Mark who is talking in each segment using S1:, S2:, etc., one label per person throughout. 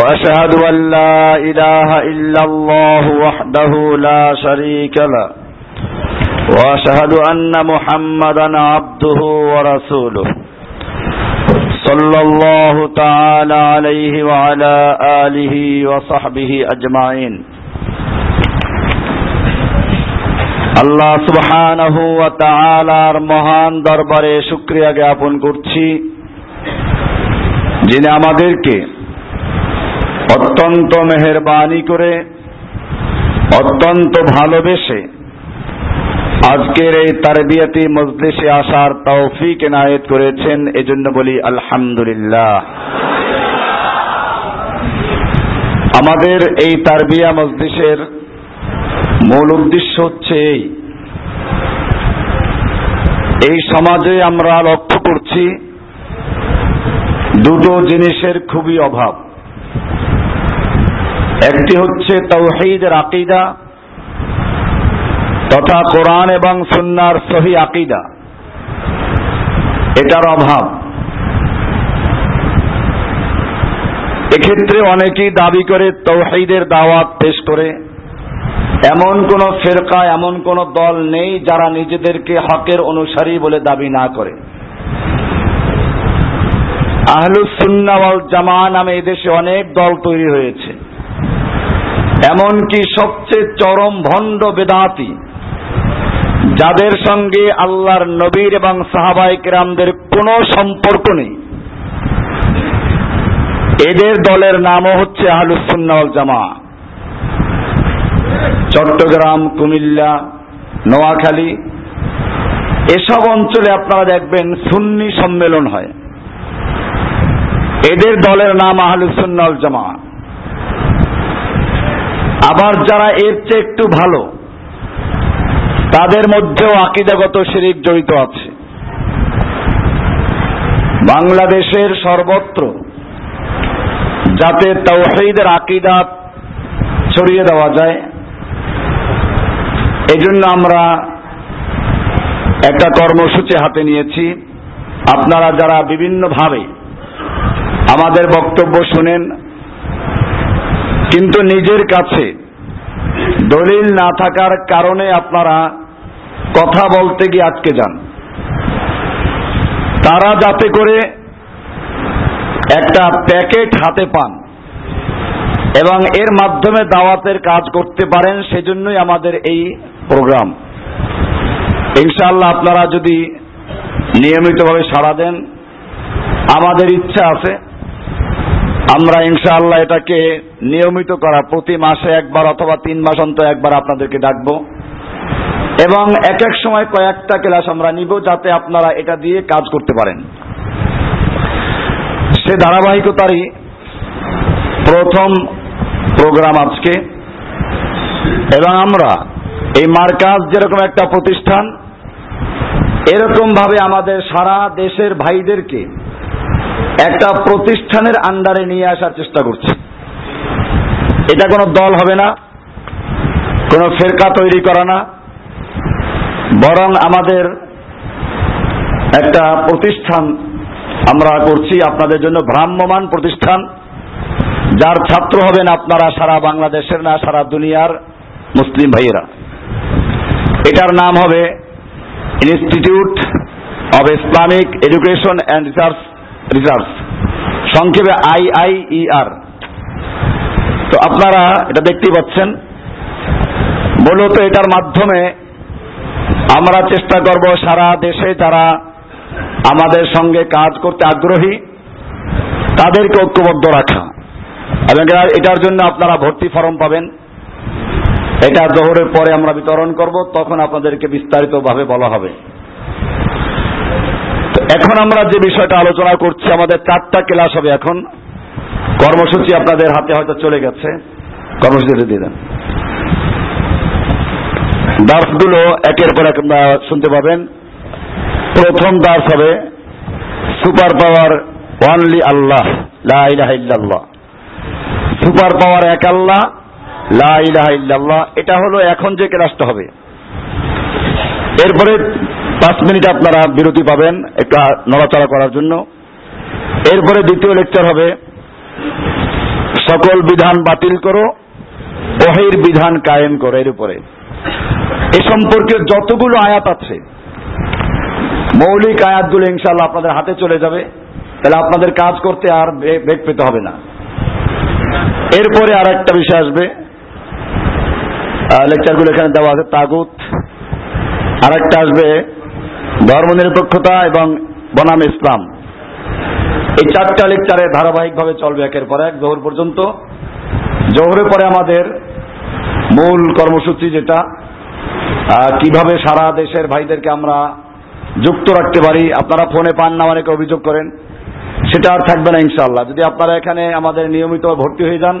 S1: وأشهد أن لا إله إلا الله وحده لا شريك له. وأشهد أن محمدا عبده ورسوله. صلى الله تعالى عليه وعلى آله وصحبه أجمعين. الله سبحانه وتعالى مهان মহান দরবারে يا জ্ঞাপন করছি যিনি আমাদেরকে অত্যন্ত মেহরবানি করে, অত্যন্ত ভালোবেসে আজকের এই তারবিয়াতি মজলিসে আসার তৌফিক এনায়েত করেছেন। এজন্য বলি আলহামদুলিল্লাহ। আমাদের এই তারবিয়া মজলিসের মূল উদ্দেশ্য হচ্ছে এই। এই সমাজে আমরা লক্ষ্য করছি দুটো জিনিসের খুবই অভাব। একটি হচ্ছে তৌহিদের আকিদা তথা কোরআন এবং সুন্নার সহি আকিদা। এটার অভাব। এক্ষেত্রে অনেকেই দাবি করে তৌহিদের দাওয়াত পেশ করে। এমন কোন ফেরকা, এমন কোন দল নেই যারা নিজেদেরকে হকের অনুসারী বলে দাবি না করে। আহলুসুন্না জামা নামে এদেশে অনেক দল তৈরি হয়েছে। এমনকি সবচেয়ে চরম ভণ্ড বেদাতি, যাদের সঙ্গে আল্লাহর নবীর এবং সাহাবাই কেরামদের কোনো সম্পর্ক নেই। এদের দলের নামও হচ্ছে আহলুসুন্নাওয়াল জামা চট্টগ্রাম, কুমিল্লা, নোয়াখালী, এসব অঞ্চলে আপনারা দেখবেন সুন্নি সম্মেলন হয়। এদের দলের নাম আহলুসুন্নাওয়াল জামা আবার যারা এর চেয়ে একটু ভালো, তাদের মধ্যেও আকিদাগত শিরিক জড়িত আছে। বাংলাদেশের সর্বত্র যাতে তৌহিদের আকিদা ছড়িয়ে দেওয়া যায়, এজন্য আমরা একটা কর্মসূচি হাতে নিয়েছি। আপনারা যারা বিভিন্নভাবে আমাদের বক্তব্য শুনেন কিন্তু নিজের কাছে দলিল না থাকার কারণে আপনারা কথা বলতে গিয়ে আটকে যান। তারা যাতে করে একটা প্যাকেট হাতে পান এবং এর মাধ্যমে দাওয়াতের কাজ করতে পারেন, সেজন্যই আমাদের এই প্রোগ্রাম। ইনশাআল্লাহ আপনারা যদি নিয়মিতভাবে সাড়া দেন, আমাদের ইচ্ছা আছে আমরা ইনশাআল্লাহ এটাকে নিয়মিত করা, প্রতি মাসে একবার অথবা তিন মাস অন্তর একবার আপনাদেরকে ডাকবো। এবং এক এক সময় কয়েকটা ক্লাস আমরা নিব যাতে আপনারা এটা দিয়ে কাজ করতে পারেন। সে ধারাবাহিকতারই প্রথম প্রোগ্রাম আজকে। এবং আমরা এই মার্কাজ যেরকম একটা প্রতিষ্ঠান এরকম ভাবে আমাদের সারা দেশের ভাইদেরকে একটা প্রতিষ্ঠানের আন্ডারে নিয়ে আসার চেষ্টা করছে। এটা কোনো দল হবে না, কোনো ফেরকা তৈরি করা না, বরং আমাদের একটা প্রতিষ্ঠান আমরা করছি, আপনাদের জন্য ভ্রাম্যমান প্রতিষ্ঠান, যার ছাত্র হবেন আপনারা সারা বাংলাদেশের না, সারা দুনিয়ার মুসলিম ভাইয়েরা। এটার নাম হবে Institute of Islamic Education and Research Research সংক্ষেপে আই আই ই আর তো আপনারা এটা দেখতেই পাচ্ছেন। মূলত এটার মাধ্যমে আমরা চেষ্টা করব সারা দেশে যারা আমাদের সঙ্গে কাজ করতে আগ্রহী, তাদেরকে ঐক্যবদ্ধ রাখা। এবং এটার জন্য আপনারা ভর্তি ফর্ম পাবেন। এটা জোহরের পরে আমরা বিতরণ করব, তখন আপনাদেরকে বিস্তারিতভাবে বলা হবে। এখন আমরা যে বিষয়টা আলোচনা করছি, আমাদের চারটা ক্লাস হবে এখন। কর্মসূচি আপনাদের হাতে হয়তো চলে গেছে। কর্মসূচিটা দিয়ে দেন। দার্সগুলো একের পর এক শুনতে পাবেন। প্রথম দাস হবে, সুপার পাওয়ার ওয়ানলি আল্লাহ, লা সুপার পাওয়ার এক আল্লাহ, লা এটা হলো এখন যে ক্লাসটা হবে। এরপরে পাঁচ মিনিট আপনারা বিরতি পাবেন একটু নড়াচড়া করার জন্য। এরপরে দ্বিতীয় লেকচার হবে, সকল বিধান বাতিল করো ওহির বিধান কায়েম করো এর উপরে। এ সম্পর্কে যতগুলো আয়াত আছে, মৌলিক আয়াতগুলো ইনশাল্লাহ আপনাদের হাতে চলে যাবে, তাহলে আপনাদের কাজ করতে আর বেগ পেতে হবে না। এরপরে আর একটা বিষয় আসবে লেকচারগুলো এখানে দেওয়া আছে, তাগুত। আর একটা আসবে ধর্মনিরপেক্ষতা এবং বনাম ইসলাম। এই চারটা লেকচারে ধারাবাহিকভাবে চলবে একের পর এক, জোহর পর্যন্ত। জোহরের পরে আমাদের মূল কর্মসূচি যেটা কীভাবে সারা দেশের ভাইদেরকে আমরা যুক্ত রাখতে পারি, আপনারা ফোনে পান না, অনেকে অভিযোগ করেন, সেটা আর থাকবে না ইনশাল্লাহ যদি আপনারা এখানে আমাদের নিয়মিত ভর্তি হয়ে যান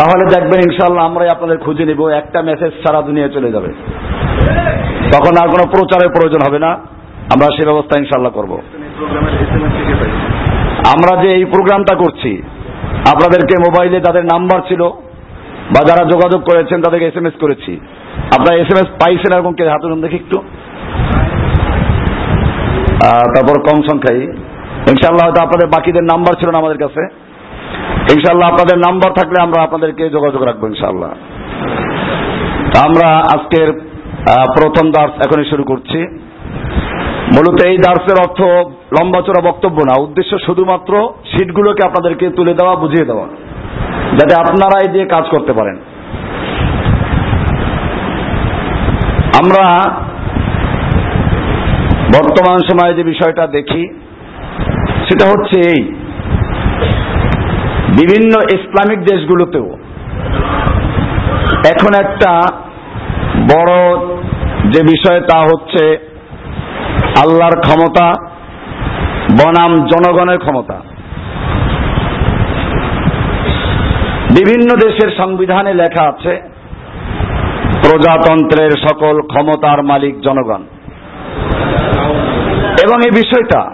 S1: তাহলে দেখবেন ইনশাল্লাহ আমরাই আপনাদের খুঁজে নিব, একটা মেসেজ সারা দুনিয়া চলে যাবে। তখন আর কোনো প্রচারের প্রয়োজন হবে না। আমরা সে ব্যবস্থা ইনশাল্লাহ করব। আমরা যে এই প্রোগ্রামটা করছি, আপনাদেরকে মোবাইলে যাদের নাম্বার ছিল বা যারা যোগাযোগ করেছেন, তাদেরকে এস এম এস করেছি। আপনারা এস এম এস পাইছেন এরকম কে? হাতে দেখি একটু। তারপর কম সংখ্যায়। ইনশাল্লাহ হয়তো আপনাদের বাকিদের নাম্বার ছিল না আমাদের কাছে। ইনশাল্লাহ আপনাদের নাম্বার থাকলে আমরা আপনাদেরকে যোগাযোগ রাখব ইনশাল্লাহ আমরা আজকের প্রথম দাস এখনই শুরু করছি। মূলত এই দার্সের অর্থ লম্বা চড়া বক্তব্য না, উদ্দেশ্য শুধুমাত্র সিটগুলোকে আপনাদেরকে তুলে দেওয়া, বুঝিয়ে দেওয়া, যাতে আপনারা এই দিয়ে কাজ করতে পারেন। আমরা বর্তমান সময়ে যে বিষয়টা দেখি, সেটা হচ্ছে এই। বিভিন্ন ইসলামিক দেশগুলোতেও। এখন একটা বড় যে বিষয় তা হচ্ছে আল্লাহর ক্ষমতা, বনাম জনগণের ক্ষমতা। বিভিন্ন দেশের সংবিধানে লেখা আছে, প্রজাতন্ত্রের সকল ক্ষমতার মালিক জনগণ। এবং এই বিষয়টা,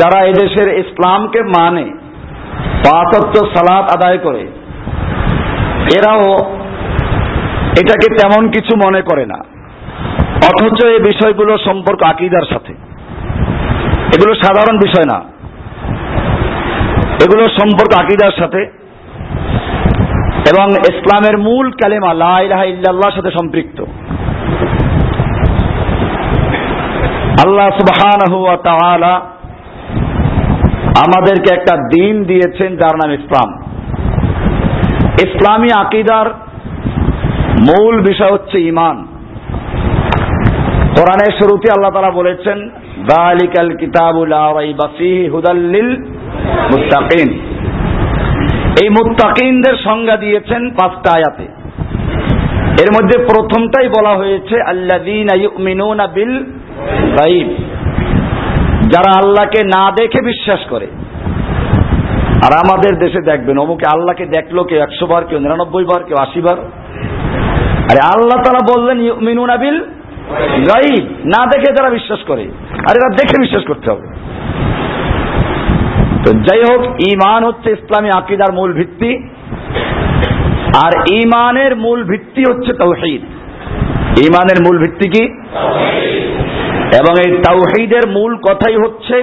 S1: যারা এদেশের ইসলামকে মানে পাঁচত্ব সালাত আদায় করে। এরাও এটাকে তেমন কিছু মনে করে না। অথচ এই বিষয়গুলো সম্পর্ক আকিদার সাথে। এগুলো সাধারণ বিষয় না। এগুলো সম্পর্ক আকিদার সাথে। এবং ইসলামের মূল কালেমা লাহ ইল্লাহর সাথে সম্পৃক্ত। আল্লাহ তাআলা আমাদেরকে একটা দিন দিয়েছেন যার নাম ইসলাম। ইসলামী আকিদার মূল বিষয় হচ্ছে ইমান কোরআনের শুরুতে আল্লাহ তারা বলেছেন দালিকাল কিতাবুল হুদাল্লিল মুত্তাকিন। এই মুত্তাকিনদের সংজ্ঞা দিয়েছেন পাঁচটা আয়াতে। এর মধ্যে প্রথমটাই বলা হয়েছে, আল্লাযীনা ইউমিনুনা বিল গায়ব। যারা আল্লাহকে না দেখে বিশ্বাস করে। আর আমাদের দেশে দেখবেন, অমুকে আল্লাহকে দেখল কেউ একশো বার, কেউ নিরানব্বই বার, কেউ আশি বার। আরে আল্লাহ তারা বললেন, ইউমিনুনা বিল গাইব না দেখে যারা বিশ্বাস করে, আর এরা দেখে বিশ্বাস করতে হবে। তো যাই হোক ইমান হচ্ছে ইসলামী আকিদার মূল ভিত্তি। আর ইমানের মূল ভিত্তি হচ্ছে তৌহিদ ইমানের মূল ভিত্তি কি? এবং এই তাওহিদের মূল কথাই হচ্ছে,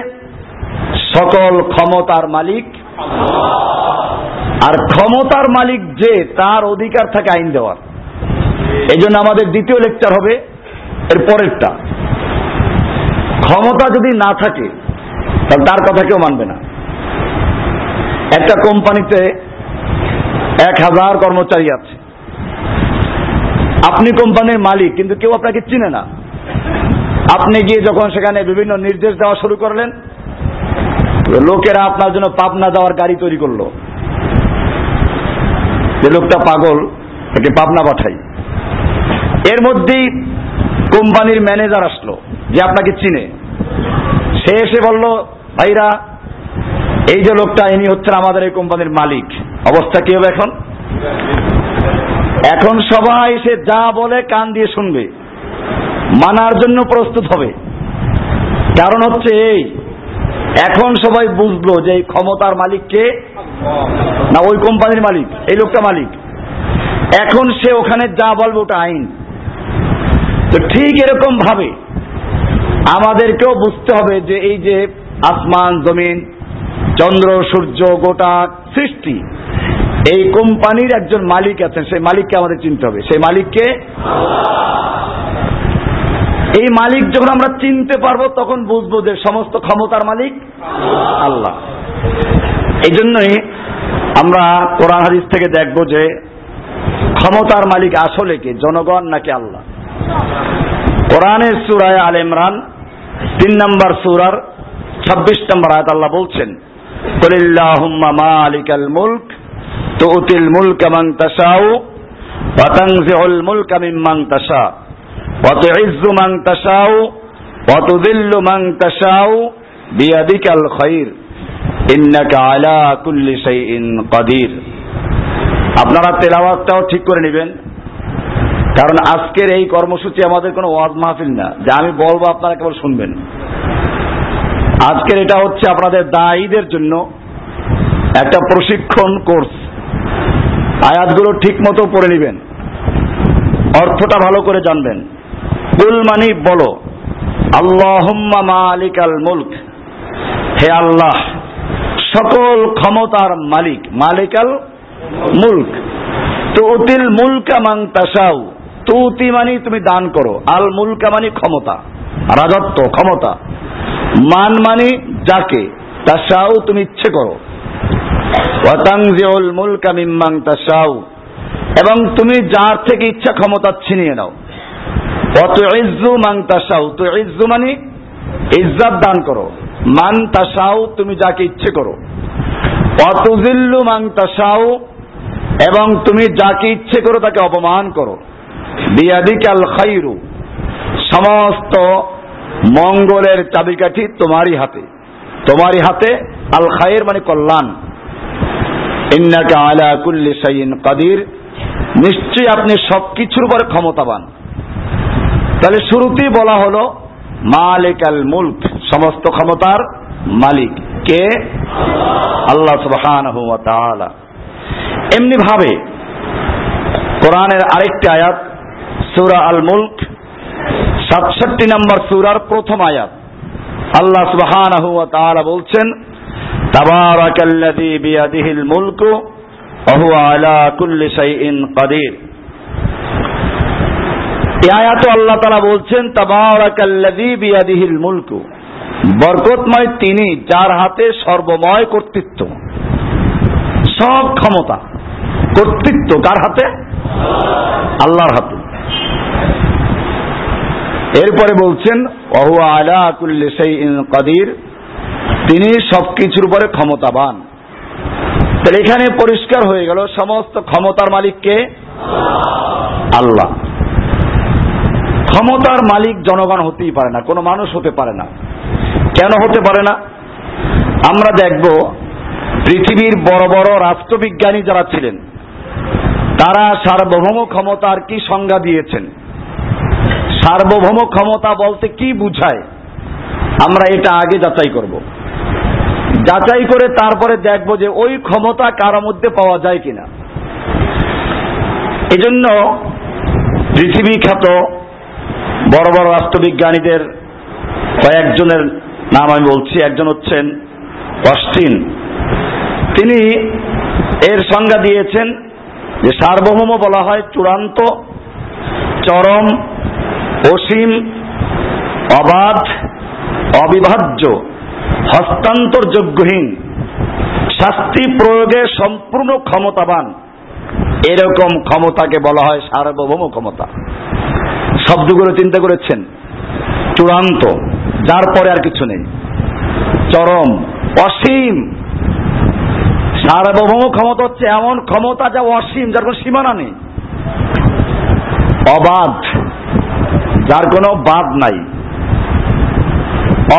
S1: সকল ক্ষমতার মালিক আর ক্ষমতার মালিক যে, তার অধিকার থাকে আইন দেওয়ার। এই জন্য আমাদের দ্বিতীয় লেকচার হবে, এর পরেরটা। ক্ষমতা যদি না থাকে, তাহলে তার কথা কেউ মানবে না। একটা কোম্পানিতে এক হাজার কর্মচারী আছে। আপনি কোম্পানির মালিক, কিন্তু কেউ আপনাকে চিনে না। আপনি গিয়ে যখন সেখানে বিভিন্ন নির্দেশ দেওয়া শুরু করলেন লোকেরা আপনার জন্য পাবনা দেওয়ার গাড়ি তৈরি করল। যে লোকটা পাগল, তাকে পাবনা পাঠাই। এর মধ্যেই কোম্পানির ম্যানেজার আসলো, যে আপনাকে চিনে। সে এসে বলল, ভাইরা, এই যে লোকটা, ইনি হচ্ছেন আমাদের এই কোম্পানির মালিক। অবস্থা কি হবে এখন? এখন সবাই সে যা বলে কান দিয়ে শুনবে। মানার জন্য প্রস্তুত হবে। কারণ হচ্ছে এই, এখন সবাই বুঝলো যে এই ক্ষমতার মালিক কে? না, ওই কোম্পানির মালিক, এই লোকটা মালিক। এখন সে ওখানে যা বলবে ওটা আইন। তো ঠিক এরকম ভাবে আমাদেরকেও বুঝতে হবে যে এই যে আসমান, জমিন, চন্দ্র, সূর্য, গোটা সৃষ্টি, এই কোম্পানির একজন মালিক আছেন। সেই মালিককে আমাদের চিনতে হবে। সেই মালিককে এই মালিক যখন আমরা চিনতে পারব, তখন বুঝব যে সমস্ত ক্ষমতার মালিক আল্লাহ। এই জন্যই আমরা কোরআন হাদিস থেকে দেখব যে ক্ষমতার মালিক আসলে কে, জনগণ নাকি আল্লাহ। কোরআনের সুরায় আল ইমরান, তিন নম্বর সুরার ছাব্বিশ নম্বর আয়াত আল্লাহ বলছেন, কুলিল্লাহুম্মা মালিকাল মুলক তুতিল মুলক মান তাশাউ, ওয়া তানজিউল মুলক মিম্মান তাশা। আপনারা তেলাওয়াতটাও ঠিক করে নেবেন। কারণ আজকের এই কর্মসূচি আমাদের কোনো ওয়াজ মাহফিল না। যে আমি বলব আপনারা কেবল শুনবেন। আজকের এটা হচ্ছে আপনাদের দায়ীদের জন্য একটা প্রশিক্ষণ কোর্স। আয়াতগুলো ঠিক মতো পড়ে নেবেন। অর্থটা ভালো করে জানবেন। কুল মানি বলো। আল্লাহুম্মা মালিকাল মুলক। হে আল্লাহ, সকল ক্ষমতার মালিক, মালিকাল মুলক। তুতিল মুলকা মাং তাসাউ তুতি মানি তুমি দান করো। আল মুলকা মানি ক্ষমতা, রাজত্ব, ক্ষমতা। মান মানি যাকে তাসাউ তুমি ইচ্ছে করো। ওয়াতাংজিউল মুলকা মিম্মাং তাসাউ এবং তুমি যার থেকে ইচ্ছা ক্ষমতা ছিনিয়ে নাও। অত ইজ্জু মাং তাসাউ তো ইজ্জু মানি ইজ্জত দান করো। মান তাসাউ তুমি যাকে ইচ্ছে করো। অতুজিল্লু মাং তাসাউ এবং তুমি যাকে ইচ্ছে করো তাকে অপমান করো। বিয়াদিকাল খাইরু, সমস্ত মঙ্গলের চাবিকাঠি তোমারই হাতে। তোমারই হাতে আল খায়ের মানে কল্যাণ। ইন্নাকা আলা কুল্লি শাইইন কাদির, নিশ্চয়ই আপনি সবকিছুর উপর ক্ষমতাবান। তাহলে শুরুতেই বলা হলো মালিক আল মুলক, সমস্ত ক্ষমতার মালিক। কে? আল্লাহ তাআলা। এমনি ভাবে কোরআনের আরেকটি আয়াত, সূরা আল মুলক, সাতষট্টি নম্বর সূরার প্রথম আয়াত। আল্লাহ তাআলা বলছেন, তাবারাকাল্লাযী বিয়াদিহিল মুলকু ওয়া হুয়া আলা কুল্লি শাইইন কাদির। আয়াতে আল্লাহ তাআলা বলছেন মুলকু। বরকতময় তিনি যার হাতে সর্বময় কর্তৃত্ব। সব ক্ষমতা, কর্তৃত্ব কার হাতে? আল্লাহর হাতে। এরপরে বলছেন অহু আলা কুল্লি শাইইন কাদির। তিনি সবকিছুর উপরে ক্ষমতাবান। তাহলে এখানে পরিষ্কার হয়ে গেল, সমস্ত ক্ষমতার মালিককে আল্লাহ। ক্ষমতার মালিক জনগণ হতেই পারে না, কোনো মানুষ হতে পারে না। কেন হতে পারে না? আমরা দেখব, পৃথিবীর বড় বড় রাষ্ট্রবিজ্ঞানী যারা ছিলেন, তারা সার্বভৌম ক্ষমতার কি সংজ্ঞা দিয়েছেন? সার্বভৌম ক্ষমতা বলতে কি বুঝায়? আমরা এটা আগে যাচাই করব। যাচাই করে তারপরে দেখব যে ওই ক্ষমতা কারও মধ্যে পাওয়া যায় কিনা। এজন্য পৃথিবী খ্যাত বড় বড় রাষ্ট্রবিজ্ঞানীদের কয়েকজনের নাম আমি বলছি, একজন হচ্ছেন অস্টিন তিনি এর সংজ্ঞা দিয়েছেন যে সার্বভৌম বলা হয় চূড়ান্ত, চরম, অসীম, অবাধ, অবিভাজ্য, হস্তান্তরযোগ্যহীন, শাস্তি প্রয়োগে সম্পূর্ণ ক্ষমতাবান। এরকম ক্ষমতাকে বলা হয় সার্বভৌম ক্ষমতা। শব্দগুলো চিন্তা করেছেন। চূড়ান্ত, যার পরে আর কিছু নেই। চরম, অসীম। সার্বভৌম ক্ষমতা হচ্ছে এমন ক্ষমতা যা অসীম, যার কোনো সীমানা নেই। অবাধ, যার কোনো বাদ নাই।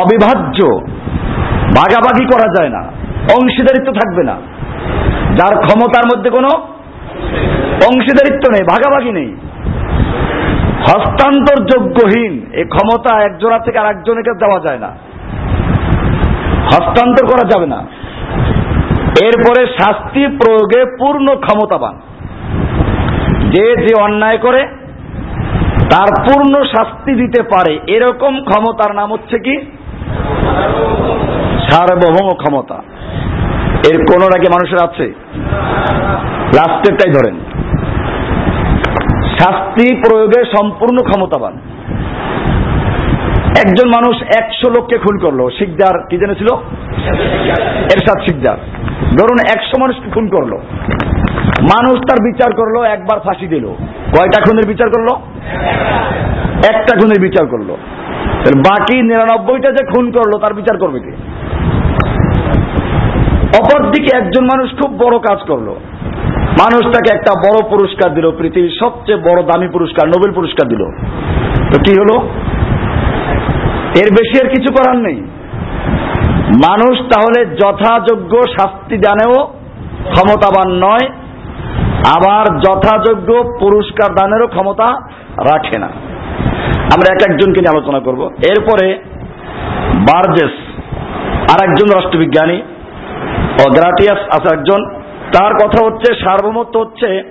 S1: অবিভাজ্য ভাগাভাগি করা যায় না, অংশীদারিত্ব থাকবে না। যার ক্ষমতার মধ্যে কোনো অংশীদারিত্ব নেই ভাগাভাগি নেই। হস্তান্তর যোগ্যহীন এই ক্ষমতা একজোড়া থেকে আর একজনকে দেওয়া যায় না। হস্তান্তর করা যাবে না। এরপরে শাস্তি প্রয়োগে পূর্ণ ক্ষমতাবান। যে যে অন্যায় করে, তার পূর্ণ শাস্তি দিতে পারে। এরকম ক্ষমতার নাম হচ্ছে কি? সার্বভৌম ক্ষমতা। এর কোনটা কি মানুষের আছে? লাস্টেরটাই ধরেন। শাস্তি প্রয়োগে সম্পূর্ণ ক্ষমতাবান। একজন মানুষ একশো লোককে খুন করল, শিকদার কি জেনেছিল এরশাদ শিকদার। ধরুন একশো মানুষকে খুন করল। মানুষ তার বিচার করল, একবার ফাঁসি দিল। কয়টা খুনের বিচার করল? একটা খুনের বিচার করল। বাকি নিরানব্বইটা যে খুন করল, তার বিচার করবে কি? অপরদিকে একজন মানুষ খুব বড় কাজ করল। মানুষ তাকে একটা বড় পুরস্কার দিল, পৃথিবীর সবচেয়ে বড় দামি পুরস্কার, নোবেল পুরস্কার দিল। তো কি হলো? এর বেশি আর কিছু করার নেই। মানুষ তাহলে যথাযোগ্য শাস্তি দানেও ক্ষমতাবান নয়, আবার যথাযোগ্য পুরস্কার দানেরও ক্ষমতা রাখে না। আমরা এক একজনকে নিয়ে আলোচনা করব। এরপরে বার্জেস আর একজন রাষ্ট্রবিজ্ঞানী ও গ্রাটিয়াস আছে একজন তার কথা হচ্ছে, সার্বভৌমত্ব হচ্ছে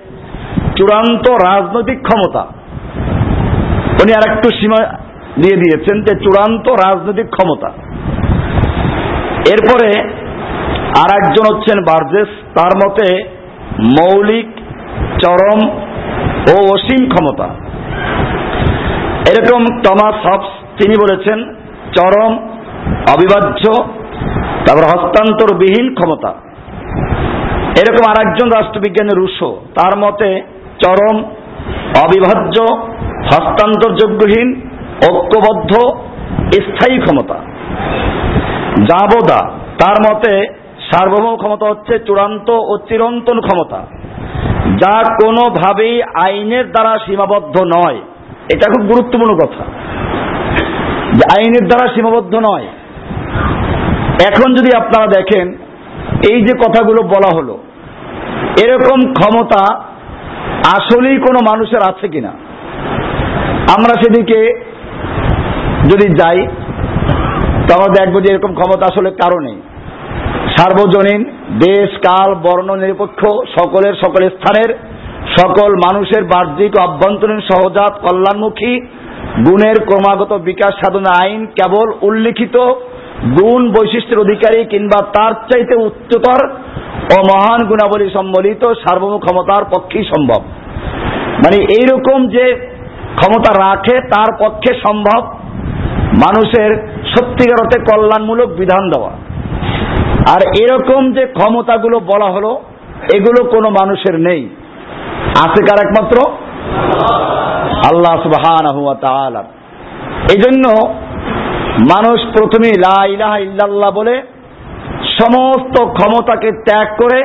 S1: চূড়ান্ত রাজনৈতিক ক্ষমতা। উনি আর একটু সীমা দিয়ে দিয়েছেন যে চূড়ান্ত রাজনৈতিক ক্ষমতা। এরপরে আর একজন হচ্ছেন বার্জেস, তার মতে মৌলিক, চরম ও অসীম ক্ষমতা। এরকম টমাস হবস তিনি বলেছেন, চরম, অবিভাজ্য, তারপর হস্তান্তরবিহীন ক্ষমতা। এরকম আর একজন রাষ্ট্রবিজ্ঞানী রুশো, তার মতে চরম, অবিভাজ্য, হস্তান্তরযোগ্যহীন, ঐক্যবদ্ধ, স্থায়ী ক্ষমতা। জাবোদা তার মতে সার্বভৌম ক্ষমতা হচ্ছে চূড়ান্ত ও চিরন্তন ক্ষমতা, যা কোনোভাবেই আইনের দ্বারা সীমাবদ্ধ নয়। এটা খুব গুরুত্বপূর্ণ কথা। যে আইনের দ্বারা সীমাবদ্ধ নয়। এখন যদি আপনারা দেখেন, এই যে কথাগুলো বলা হলো এরকম ক্ষমতা আসলেই কোনো মানুষের আছে কিনা? আমরা সেদিকে যদি যাই, তো আমরা দেখব যে এরকম ক্ষমতা আসলে কারণে সার্বজনীন, দেশ, কাল, বর্ণ, নিরপেক্ষ, সকলের সকল স্থানের, সকল মানুষের বাহ্যিক অভ্যন্তরীণ সহজাত কল্যাণমুখী, গুণের ক্রমাগত বিকাশ সাধনা আইন কেবল উল্লিখিত গুণ বৈশিষ্ট্যের অধিকারী কিংবা তার চাইতে উচ্চতর ও মহান গুণাবলী সম্বলিত সার্বভৌম ক্ষমতার পক্ষেই সম্ভব। মানে এইরকম যে ক্ষমতা রাখে, তার পক্ষে সম্ভব মানুষের সত্যিকার অর্থে কল্যাণমূলক বিধান দেওয়া। আর এরকম যে ক্ষমতাগুলো বলা হলো, এগুলো কোনো মানুষের নেই। আছে কার একমাত্র? আল্লাহ সুবহান এই জন্য মানুষ প্রথমে লা ইলাহা ইল্লাল্লাহ বলে সমস্ত ক্ষমতাকে ত্যাগ করে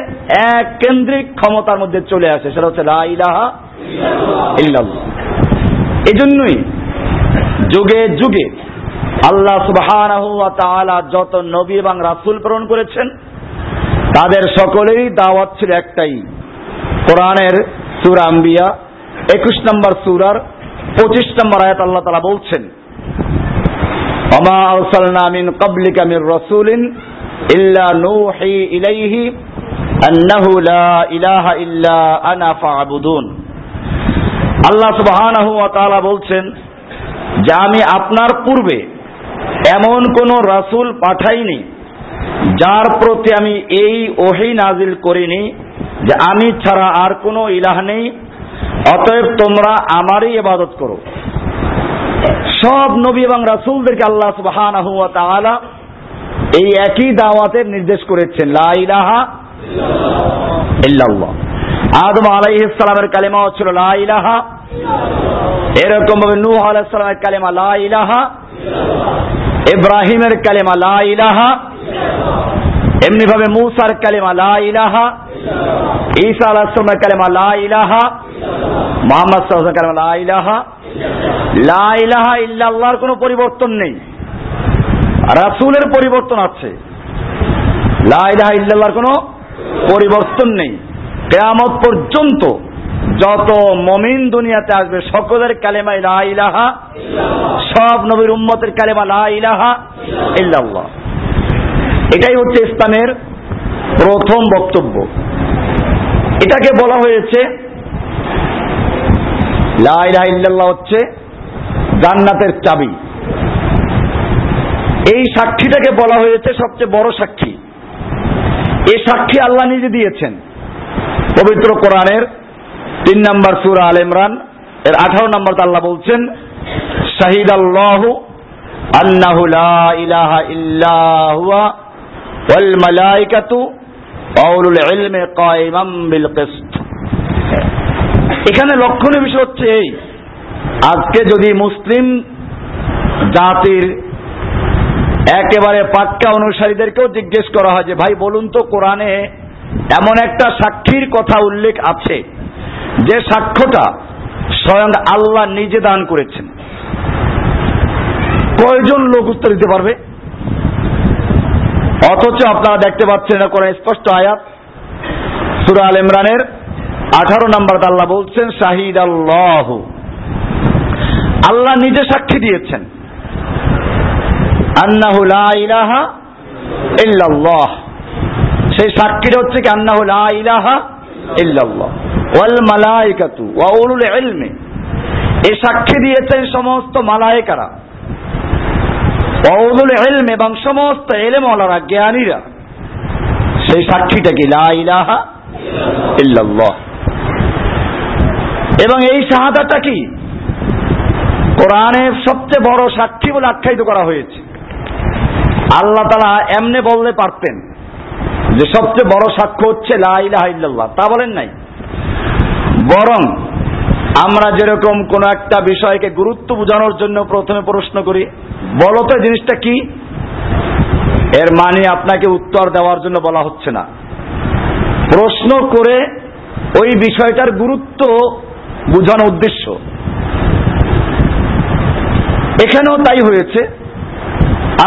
S1: এক কেন্দ্রিক ক্ষমতার মধ্যে চলে আসে। সেটা হচ্ছে লা ইলাহা ইল্লাল্লাহ। এই জন্যই যুগে যুগে আল্লাহ তাআলা যত নবী এবং রাসূল প্রেরণ করেছেন, তাদের সকলেই দাওয়াত ছিল একটাই। কোরআনের সূরা আম্বিয়া 21 নম্বর সূরার 25 নম্বর আয়াত আল্লাহ তাআলা বলছেন মির রাসূলিন ইল্লা নূহি ইলাইহি আন্নাহু লা ইলাহা ইল্লা আনা ফা'বুদুন আল্লাহ বলছেন যে আমি আপনার পূর্বে এমন কোন রাসূল পাঠাইনি যার প্রতি আমি এই ওহি নাজিল করিনি যে আমি ছাড়া আর কোনো ইলাহ নেই, অতএব তোমরা আমারই ইবাদত করো। সব নবী এবং রাসূলদেরকে আল্লাহ সুবহানাহু ওয়া এই একই দাওয়াতের নির্দেশ করেছেন। লা ইলাহা ইল্লাল্লাহ। আদম আলাইহিস সালামের কালেমা ছিল লা ইলাহা এরকম ভাবে নূহ আলাইহিস সালামের কালেমা লা ইলাহা ইব্রাহিমের কালেমা লা ইলাহা এমনি ভাবে মুসার কালেমা লা ইলাহা ঈসা আলাইহিস কালেমা লা ইলাহা মুহাম্মদ আলাইহি কালেমা লা ইলাহা লা ইলাহা ইল্লাল্লাহর কোনো পরিবর্তন নেই। রাসূলের পরিবর্তন আছে। লা ইলাহা ইল্লাল্লাহর কোনো পরিবর্তন নেই। কেয়ামত পর্যন্ত যত মমিন দুনিয়াতে আসবে, সকলের কালেমা ইলাহা সব নবীর উম্মতের কালেমা লা ইলাহা ইল্লাল্লাহ। এটাই হচ্ছে ইসলামের প্রথম বক্তব্য। এটাকে বলা হয়েছে লা ইলাহা ইল্লাল্লাহ হচ্ছে জান্নাতের চাবি। এই সাক্ষীটাকে বলা হয়েছে সবচেয়ে বড় সাক্ষী। এই সাক্ষী আল্লাহ নিজে দিয়েছেন। পবিত্র কোরআনের তিন নম্বর সুরা আল ইমরান, এর আঠারো নম্বর আল্লাহ বলছেন শাহিদ আল্লাহ লা ইলাহা ইল্লা হুয়া ওয়াল মালাইকাতু ওয়াউলুল ইলমি কায়িমাম বিল কিসত। এখানে লক্ষণীয় বিষয় হচ্ছে এই। আজকে যদি মুসলিম জাতির একেবারে পাক্কা অনুসারীদেরকেও জিজ্ঞেস করা হয় যে, ভাই, বলুন তো কোরআনে এমন একটা সাক্ষীর কথা উল্লেখ আছে, যে সাক্ষ্যটা স্বয়ং আল্লাহ নিজে দান করেছেন। কয়জন লোক উত্তর দিতে পারবে? অথচ আপনারা দেখতে পাচ্ছেন এটা কোরআন স্পষ্ট আয়াত, সুরা আল ইমরানের আঠারো নম্বর আল্লাহ বলছেন শাহিদ আল্লাহ আল্লাহ নিজে সাক্ষী দিয়েছেন। সেই সাক্ষীটা হচ্ছে কি? ইল্লাল্লাহ। ওয়াল মালাইকাতু ওয়া উলুল ইলমি। এই সাক্ষী দিয়েছেন সমস্ত মালায়েকারা। ওয়া উলুল ইলম এবং সমস্ত এলেমওয়ালারা জ্ঞানীরা। সেই সাক্ষীটা কি? লা ইলাহা ইল্লাল্লাহ। এবং এই শাহাদাটা কি? কোরআনের সবচেয়ে বড় সাক্ষী বলে আখ্যায়িত করা হয়েছে। আল্লাহ তালা এমনে বলতে পারতেন যে সবচেয়ে বড় সাক্ষ্য হচ্ছে লাহ তা বলেন নাই? বরং আমরা যেরকম কোন একটা বিষয়কে গুরুত্ব বোঝানোর জন্য প্রথমে প্রশ্ন করি বলতো জিনিসটা কি? এর মানে আপনাকে উত্তর দেওয়ার জন্য বলা হচ্ছে না। প্রশ্ন করে ওই বিষয়টার গুরুত্ব বোঝানো উদ্দেশ্য। এখানেও তাই হয়েছে।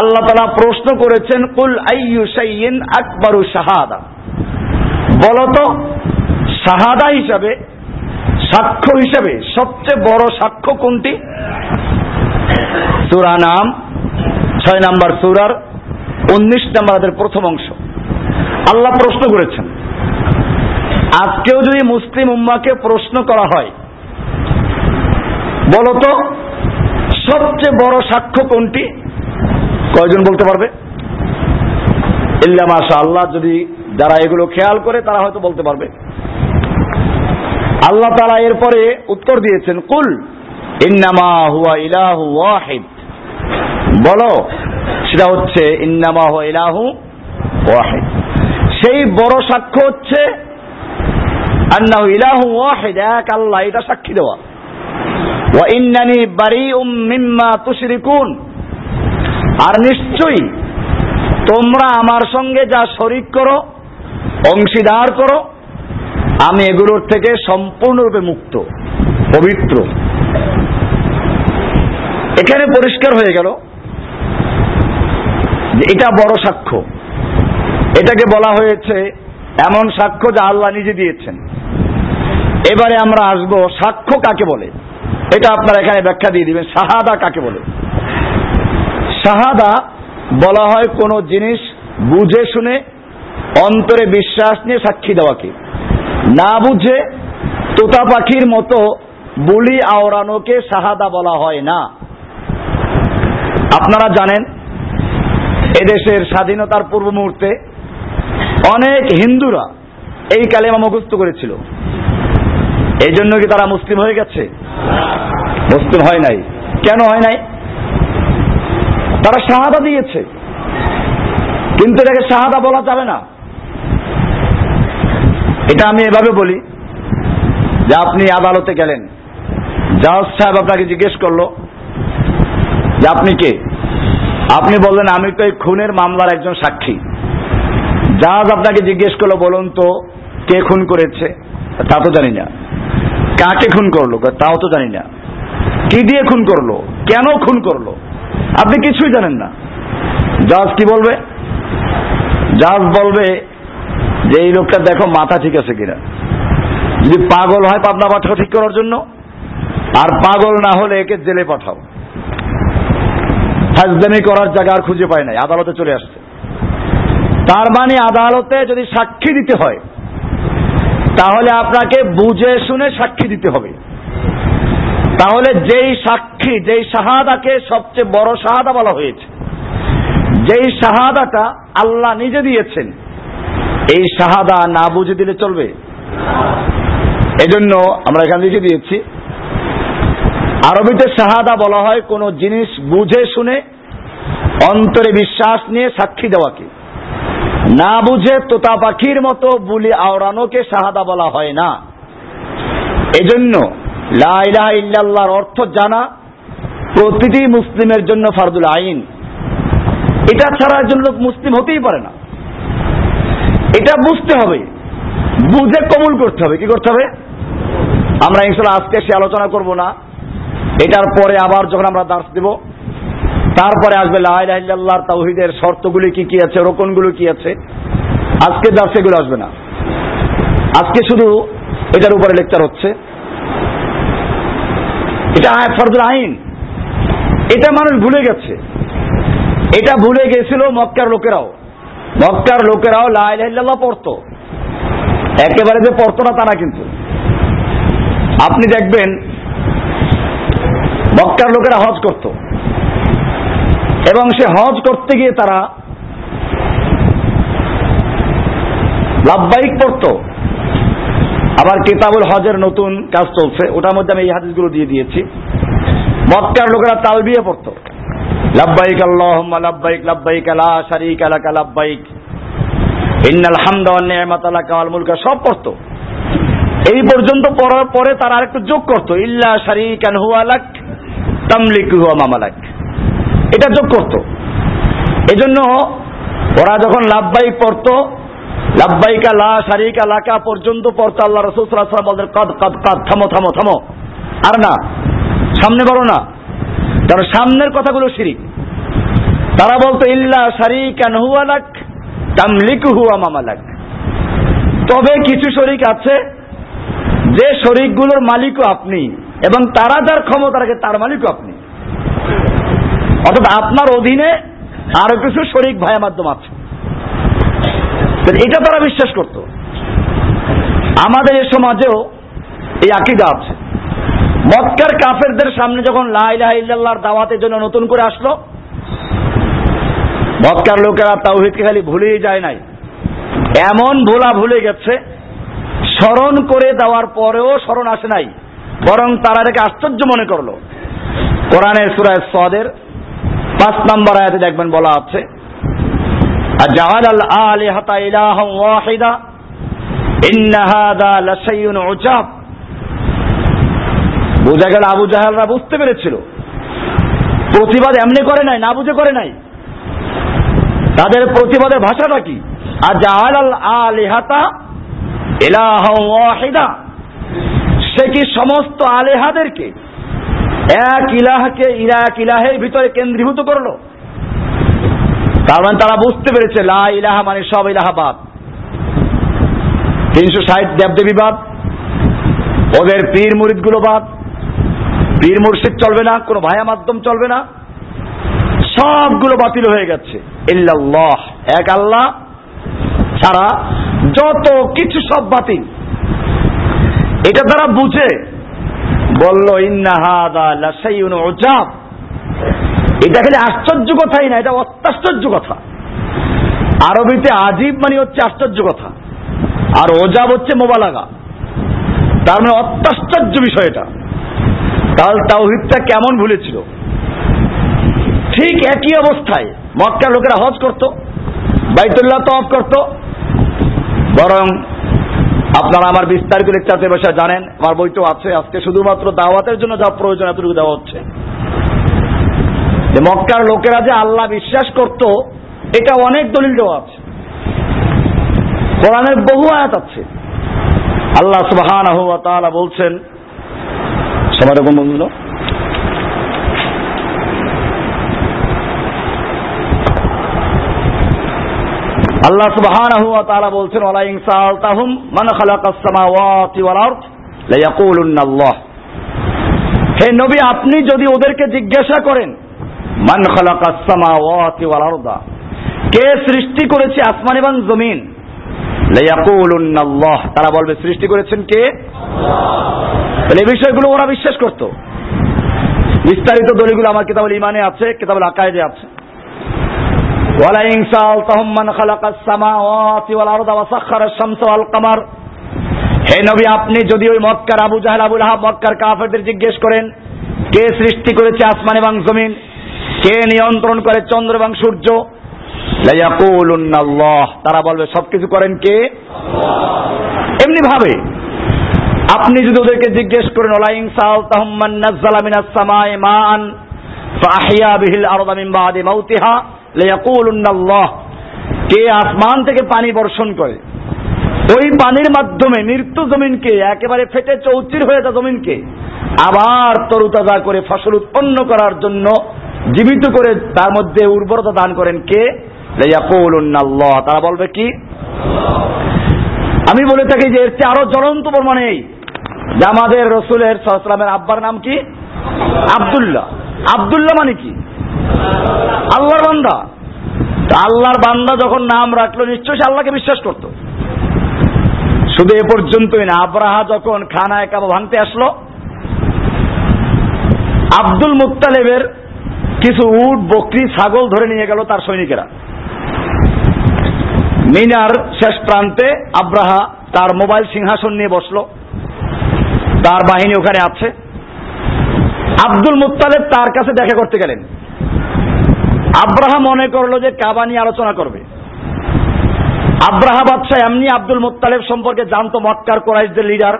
S1: আল্লাহ তালা প্রশ্ন করেছেন, কুল আইয়ু সাইয়িন আকবরু শাহাদা? বলতো শাহাদা হিসাবে, সাক্ষ্য হিসাবে সবচেয়ে বড় সাক্ষ্য কোনটি? সুরা নাম, ছয় নাম্বার সুরার উনিশ নাম্বারের প্রথম অংশ। আল্লাহ প্রশ্ন করেছেন, আজকেও যদি মুসলিম উম্মাকে প্রশ্ন করা হয় বলতো, সবচেয়ে বড় সাক্ষ্য কোনটি? কয়জন বলতে পারবে? ইল্লা মাসা আল্লাহ যদি যারা এগুলো খেয়াল করে, তারা হয়তো বলতে পারবে। আল্লাহ তারা এরপরে উত্তর দিয়েছেন, কুল, ইন্নামা হুয়া ইলাহু ওয়াহিদ। বলো, সেটা হচ্ছে, ইন্নামা হুয়া ইলাহু ওয়াহিদ। সেই বড় সাক্ষ্য হচ্ছে, আন্নাহু ইলাহু ওয়াহিদ। এক আল্লাহ, এটা সাক্ষী দেওয়া। বারিউম মিম্মা আর নিশ্চয়ই তোমরা আমার সঙ্গে যা শরিক করো, অংশীদার করো, আমি এগুলোর থেকে সম্পূর্ণরূপে মুক্ত, পবিত্র। এখানে পরিষ্কার হয়ে গেল এটা বড় সাক্ষ্য। এটাকে বলা হয়েছে এমন সাক্ষ্য যা আল্লাহ নিজে দিয়েছেন। এবারে আমরা আসব সাক্ষ্য কাকে বলে? এটা আপনারা এখানে ব্যাখ্যা দিয়ে দিবেন। শাহাদা কাকে বলে? শাহাদা বলা হয় কোন জিনিস বুঝে শুনে, অন্তরে বিশ্বাস নিয়ে সাক্ষী দেওয়াকে। না বুঝে তোতা পাখির মতো বুলি আওড়ানোকে শাহাদা বলা হয় না। আপনারা জানেন, এদেশের স্বাধীনতার পূর্ব মুহূর্তে অনেক হিন্দুরা এই কালেমা মুখস্থ করেছিল। এই জন্য কি তারা মুসলিম হয়ে গেছে? মুসলিম হয় নাই। কেন হয় নাই? তারা শাহাদা দিয়েছে। কিন্তু এটাকে শাহাদা বলা যাবে না। এটা আমি এভাবে বলি যে আপনি আদালতে গেলেন। জাজ সাহেব আপনাকে জিজ্ঞেস করল যে আপনি কে? আপনি বললেন, আমি তো এই খুনের মামলার একজন সাক্ষী। জাজ আপনাকে জিজ্ঞেস করল, বলুন তো, কে খুন করেছে? তা তো জানি না। কাকে খুন করল? তাও তো জানি না। কি দিয়ে খুন করল? কেন খুন করল? আপনি কিছুই জানেন না। জাজ কি বলবে? জাজ বলবে যে, এই লোকটা দেখো, মাথা ঠিক আছে কিনা? যদি পাগল হয় পাবনা পাঠাও ঠিক করার জন্য, আর পাগল না হলে একে জেলে পাঠাও। ফাজদামি করার জায়গা আর খুঁজে পায় নাই, আদালতে চলে আসছে। তার মানে আদালতে যদি সাক্ষী দিতে হয় তাহলে আপনাকে বুঝে শুনে সাক্ষী দিতে হবে। তাহলে যেই সাক্ষী, যেই শাহাদাকে সবচেয়ে বড় শাহাদা বলা হয়েছে, যেই শাহাদাটা আল্লাহ নিজে দিয়েছেন, এই শাহাদা না বুঝে দিলে চলবে। এজন্য আমরা এখানে লিখে দিয়েছি, আরবিতে শাহাদা বলা হয় কোন জিনিস বুঝে শুনে, অন্তরে বিশ্বাস নিয়ে সাক্ষী দেওয়াকে। না বুঝে তোতা পাখির মতো বুলি আওড়ানোকে শাহাদা বলা হয় না। এজন্য লা ইলাহা ইল্লাল্লাহর অর্থ জানা প্রতিটি মুসলিমের জন্য ফারদুল আইন। এটা ছাড়া একজন লোক মুসলিম হতেই পারে না। এটা বুঝতে হবে। বুঝে কবুল করতে হবে। কি করতে হবে? আমরা ইনশাল্লাহ আজকে সে আলোচনা করব না। এটার পরে আবার যখন আমরা দার্স দেব তারপরে আসবে লাইল্লাহ তাওহিদের শর্তগুলি কি কি আছে, রোকনগুলো কি আছে? আজকে দার্স এগুলো আসবে না। আজকে শুধু এটার উপরে লেকচার হচ্ছে। এটা ফরজুল আইন। এটা মানুষ ভুলে গেছে। এটা ভুলে গেছিল মক্কার লোকেরাও। মক্কার লোকেরাও লাইল্লাহ পড়তো। একেবারে যে পড়তো না তারা কিন্তু। আপনি দেখবেন মক্কার লোকেরা হজ করত। এবং সে হজ করতে গিয়ে তারা লাভবাহিক পড়ত। আবার কিতাবুল হজের নতুন কাজ চলছে। ওটার মধ্যে আমি এই হাদিসগুলো দিয়ে দিয়েছি। মক্কার লোকেরা তালবিয়ে পড়তো। লাভবাহিক আল্লাহুম্মা, লাভবাহিক লাভবাহিক, লা শারীকা লাকা, লাভবাহিক। ইন্নাল হামদা ওয়ান নি'মাতা লাকা মুলকা, সব পড়তো। এই পর্যন্ত পড়ার পরে তারা আরেকটু যোগ করতো। ইল্লা শারীকান হুয়া লাক তামলিকু হুয়া মামালাক এটা যোগ করতো। এজন্য ওরা যখন লাভবাহিক পড়তো লাভবাহিকা লা শারীকা লাকা পর্যন্ত পড়তো আল্লাহ রাসূল বলতেন, কদ কদ কদ, থামো থামো থামো। আর না, সামনে বলো না। কারণ সামনের কথাগুলো শিরিক। তারা বলতো, ইল্লা শারিকান হুয়ালাক তামলিকু হুয়া মামালাক। তবে কিছু শরিক আছে, যে শরিকগুলোর মালিকও আপনি এবং তারা যার ক্ষমতা রাখে তার মালিকও আপনি। অর্থাৎ আপনার অধীনে আরও কিছু শরিক ভাইয়া মাধ্যম আছে। এটা তারা বিশ্বাস করত। আমাদের এ সমাজেও এই আকিদা আছে। মক্কার কাফেরদের সামনে যখন লাইলাহ ইল্লাল্লাহর দাওয়াতের জন্য নতুন করে আসলো, মক্কার লোকেরা তাওহিদকে খালি ভুলেই যায় নাই। এমন ভোলা ভুলে গেছে, স্মরণ করে দেওয়ার পরেও স্মরণ আসে নাই, বরং তারা এটাকে আশ্চর্য মনে করল। কোরআনের সুরায় সদের পাঁচ নম্বর আয়াতে দেখবেন বলা আছে জাহাল আল আলিহাতা ইলাহাম ওয়াহিদা, ইন্না হাদা লাশাইউন উজাব। বোঝা গেল আবু জাহালরা বুঝতে পেরেছিল। প্রতিবাদ এমনি করে নাই, না বুঝে করে নাই। তাদের প্রতিবাদের ভাষাটা কি? আর জাহাল আল আলিহাতা ইলাহিদা সে কি সমস্ত আলেহাদেরকে এক ইলাহকে ইলা এক ইলাহের ভিতরে কেন্দ্রীভূত করল। তার মানে তারা বুঝতে পেরেছে, লা ইলাহা মানে সব ইলাহাবাদ। তিনশো ষাট দেবদেবী বাদ, ওদের পীর মুরিদগুলো বাদ। পীর মুর্শিদ চলবে না, কোনো ভায়া মাধ্যম চলবে না। সবগুলো বাতিল হয়ে গেছে। ইল্লাল্লাহ, এক আল্লাহ ছাড়া যত কিছু সব বাতিল। এটা তারা বুঝে। বলল ইন্নাহাদাব এটা খালি আশ্চর্য কথাই না, এটা অত্যাশ্চর্য কথা। আরবিতে আজিব মানে হচ্ছে আশ্চর্য কথা। আর ওজাব হচ্ছে মোবালাগা। তার মানে অত্যাশ্চর্য বিষয় এটা। তাহলে তাওহিদটা কেমন ভুলেছিল? ঠিক একই অবস্থায় মক্কা লোকেরা হজ করত, বাইতুল্লাহ তফ করত, বরং আপনারা আমার বিস্তারিত লেকচারতে বসে জানেন, আমার বই তো আছে। আজকে শুধুমাত্র দাওয়াতের জন্য যা প্রয়োজন এতটুকু দেওয়া হচ্ছে। মক্কার লোকেরা যে আল্লাহ বিশ্বাস করত, এটা অনেক দলিল দেওয়া আছে। কোরআনের বহু আয়াত আছে। আল্লাহ সুবাহ বলছেন, সময় রকম আল্লাহ সুবহানাহু ওয়া তাআলা বলছেন, ওয়ালা মান খালাকাস সামাওয়াতি ওয়াল আরদ আল্লাহ। হে নবী, আপনি যদি ওদেরকে জিজ্ঞাসা করেন, মান খালাকাস সামাওয়াতি ওয়াল আরদা? কে সৃষ্টি করেছে আসমান এবং জমিন? লায়াকুলুন্না আল্লাহ। তারা বলবে, সৃষ্টি করেছেন কে? তাহলে এই বিষয়গুলো ওরা বিশ্বাস করত। বিস্তারিত দলিলগুলো আমার কিতাবুল ইমানে আছে, কিতাবুল আকায়েদে আছে। ولئن سألتهم من خلق السماوات والأرض وسخر الشمس والقمر হে নবী আপনি যদি ওই মক্কার আবু জাহেল আবুল আহাব মক্কার কাফেরদের জিজ্ঞেস করেন কে সৃষ্টি করেছে আসমান এবং জমিন কে নিয়ন্ত্রণ করে চন্দ্র এবং সূর্য আল্লাহ তারা বলবে সবকিছু করেন কে এমনি ভাবে আপনি যদি ওদেরকে জিজ্ঞেস করেন ওলাইং সাল তাহমান নাজ্জালা মিনাস সামায়ে মান ফাহিয়া বিহিল আরদা মিন বাদি মাউতিহা লিয়াকুলুন্নাল্লাহ, কে আসমান থেকে পানি বর্ষণ করে। ওই পানির মাধ্যমে মৃত্যু জমিনকে একেবারে ফেটে চৌচির হয়ে যা জমিনকে, আবার তরুতাজা করে ফসল উৎপন্ন করার জন্য জীবিত করে তার মধ্যে উর্বরতা দান করেন কে? লিয়াকুলুন্নাল্লাহ। তারা বলবে কি? আমি বলে থাকি যে এর চেয়ে আরও জ্বলন্ত প্রমাণ এই আমাদের রসুলের সালামের আব্বার নাম কি? আব্দুল্লাহ। আব্দুল্লাহ মানে কি? আল্লাহর বান্দা। আল্লাহর বান্দা যখন নাম রাখল, নিশ্চয়ই সে আল্লাহকে বিশ্বাস করত। শুধু এ পর্যন্তই না, আব্রাহা যখন খানায় কাবা ভাঙতে আসলো, আব্দুল মুক্তালেবের কিছু উট, বকরি, ছাগল ধরে নিয়ে গেল তার সৈনিকেরা। মিনার শেষ প্রান্তে আব্রাহা তার মোবাইল সিংহাসন নিয়ে বসল। তার বাহিনী ওখানে আছে। আব্দুল মুত্তালেব তার কাছে দেখা করতে গেলেন। আব্রাহা মনে করল যে কাবা নিয়ে আলোচনা করবে। আব্রাহা বাদশাহ এমনি আব্দুল মুত্তালেব সম্পর্কে জানতো মক্কার কোরাইশদের লিডার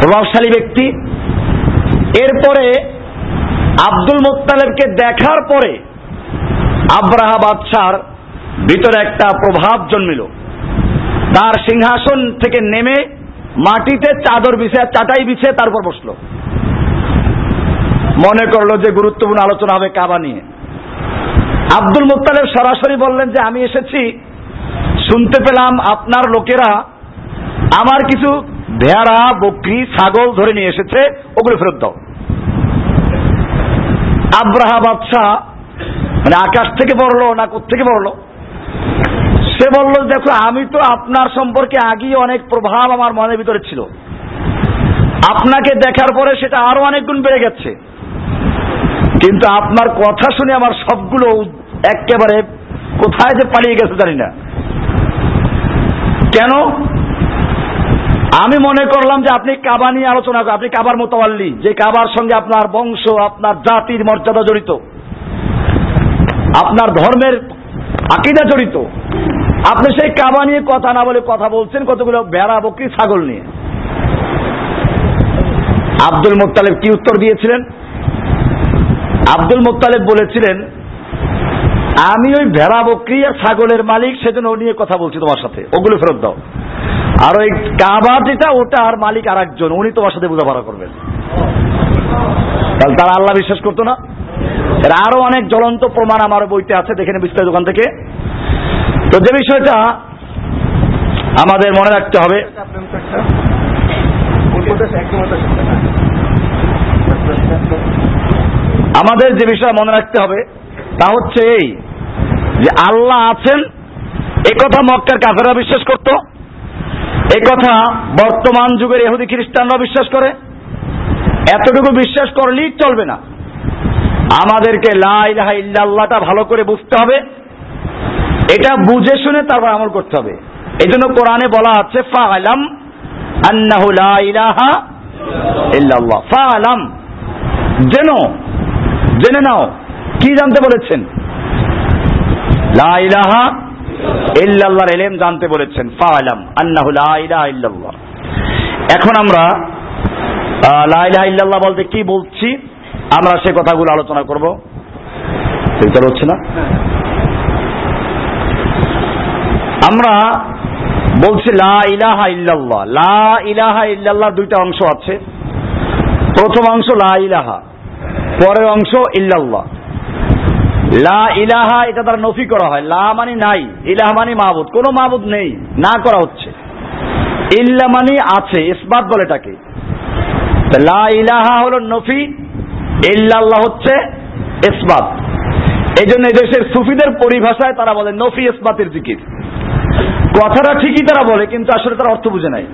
S1: প্রভাবশালী ব্যক্তি। এরপরে আব্দুল মোত্তালেবকে দেখার পরে আব্রাহা বাদশার ভিতরে একটা প্রভাব জন্মিল। তার সিংহাসন থেকে নেমে মাটিতে চাদর বিছে, চাটাই বিছে তারপর বসল। মনে করল যে গুরুত্বপূর্ণ আলোচনা হবে কাবা নিয়ে। আব্দুল মুক্তালেব সরাসরি বললেন যে, আমি এসেছি, শুনতে পেলাম আপনার লোকেরা আমার কিছু ভেড়া, বকরি, ছাগল ধরে নিয়ে এসেছে, ওগুলো ফেরত দাও। আব্রাহা বাদশাহ মানে আকাশ থেকে পড়ল না থেকে পড়ল? সে বলল, দেখো, আমি তো আপনার সম্পর্কে আগেই অনেক প্রভাব আমার মনের ভিতরে ছিল। আপনাকে দেখার পরে সেটা আরও অনেক গুণ বেড়ে গেছে। কিন্তু আপনার কথা শুনে আমার সবগুলো একেবারে কোথায় যে পালিয়ে গেছে জানি না। কেন? আমি মনে করলাম যে আপনি কাবা নিয়ে আলোচনা আপনি কাবার মোতাবাল্লি, যে কাবার সঙ্গে আপনার বংশ, আপনার জাতির মর্যাদা জড়িত, আপনার ধর্মের আকিদা জড়িত। আপনি সেই কাবা নিয়ে কথা না বলে কথা বলছেন কতগুলো বেড়া বকরি, ছাগল নিয়ে। আব্দুল মোত্তালেব কি উত্তর দিয়েছিলেন? আব্দুল বলেছিলেন, আমি ওই ভেড়া, বকরি আর ছাগলের মালিক, সেজন্য ও নিয়ে কথা বলছি তোমার সাথে। ওগুলো ফেরত দাও। আর ওই কাবা যেটা, ওটা আর মালিক আর একজন উনি তোমার সাথে বোঝাপড়া করবেন। তাহলে তারা আল্লাহ বিশ্বাস করতো না? এর আরও অনেক জ্বলন্ত প্রমাণ আমার বইতে আছে, দেখে বিস্তারিত দোকান থেকে। তো যে বিষয়টা আমাদের মনে রাখতে হবে। আমাদের যে বিষয় মনে রাখতে হবে, তা হচ্ছে এই যে আল্লাহ আছেন, এ কথা মক্কার কাফেরা বিশ্বাস করত, এ কথা বর্তমান যুগের এহুদি খ্রিস্টানরা বিশ্বাস করে, এতটুকু বিশ্বাস করলেই চলবে না। আমাদেরকে লাইলাহা ইল্লাল্লাহটা ভালো করে বুঝতে হবে, এটা বুঝে শুনে তারপর আমল করতে হবে। এই জন্য কোরআনে বলা আছে ফাআলাম আন্নাহু লা ইলাহা ইল্লাল্লাহ ফাআলাম যেন জেনে নাও, কি জানতে বলেছেন? লা ইলাহা এলেম জানতে বলেছেন এখন আমরা লা ইলাহা ইল্লাল্লাহ বলতে কি বলছি, আমরা সে কথাগুলো আলোচনা করব। চিন্তা হচ্ছে না? আমরা বলছি লা ইলাহা ইল্লাল্লাহ, লা ইলাহা ইল্লাল্লাহ দুইটা অংশ আছে। প্রথম অংশ লা ইলাহা। পরের অংশ ইল্লাল্লাহ। লা ইলাহা, এটা তারা নফি করা হয়। লা মানে নাই, ইলাহ মানে মাহবুদ কোনো মাহবুদ নেই, না করা হচ্ছে। ইল্লা মানে আছে, ইসবাত বলে এটাকে। তা লা ইলাহা হলো নফি, ইল্লাল্লাহ হচ্ছে ইসবাত। এই জন্য এদেশের সুফিদের পরিভাষায় তারা বলে নফি ইসবাতের জিকির। কথাটা ঠিকই তারা বলে, কিন্তু আসলে তারা অর্থ বুঝে নাই।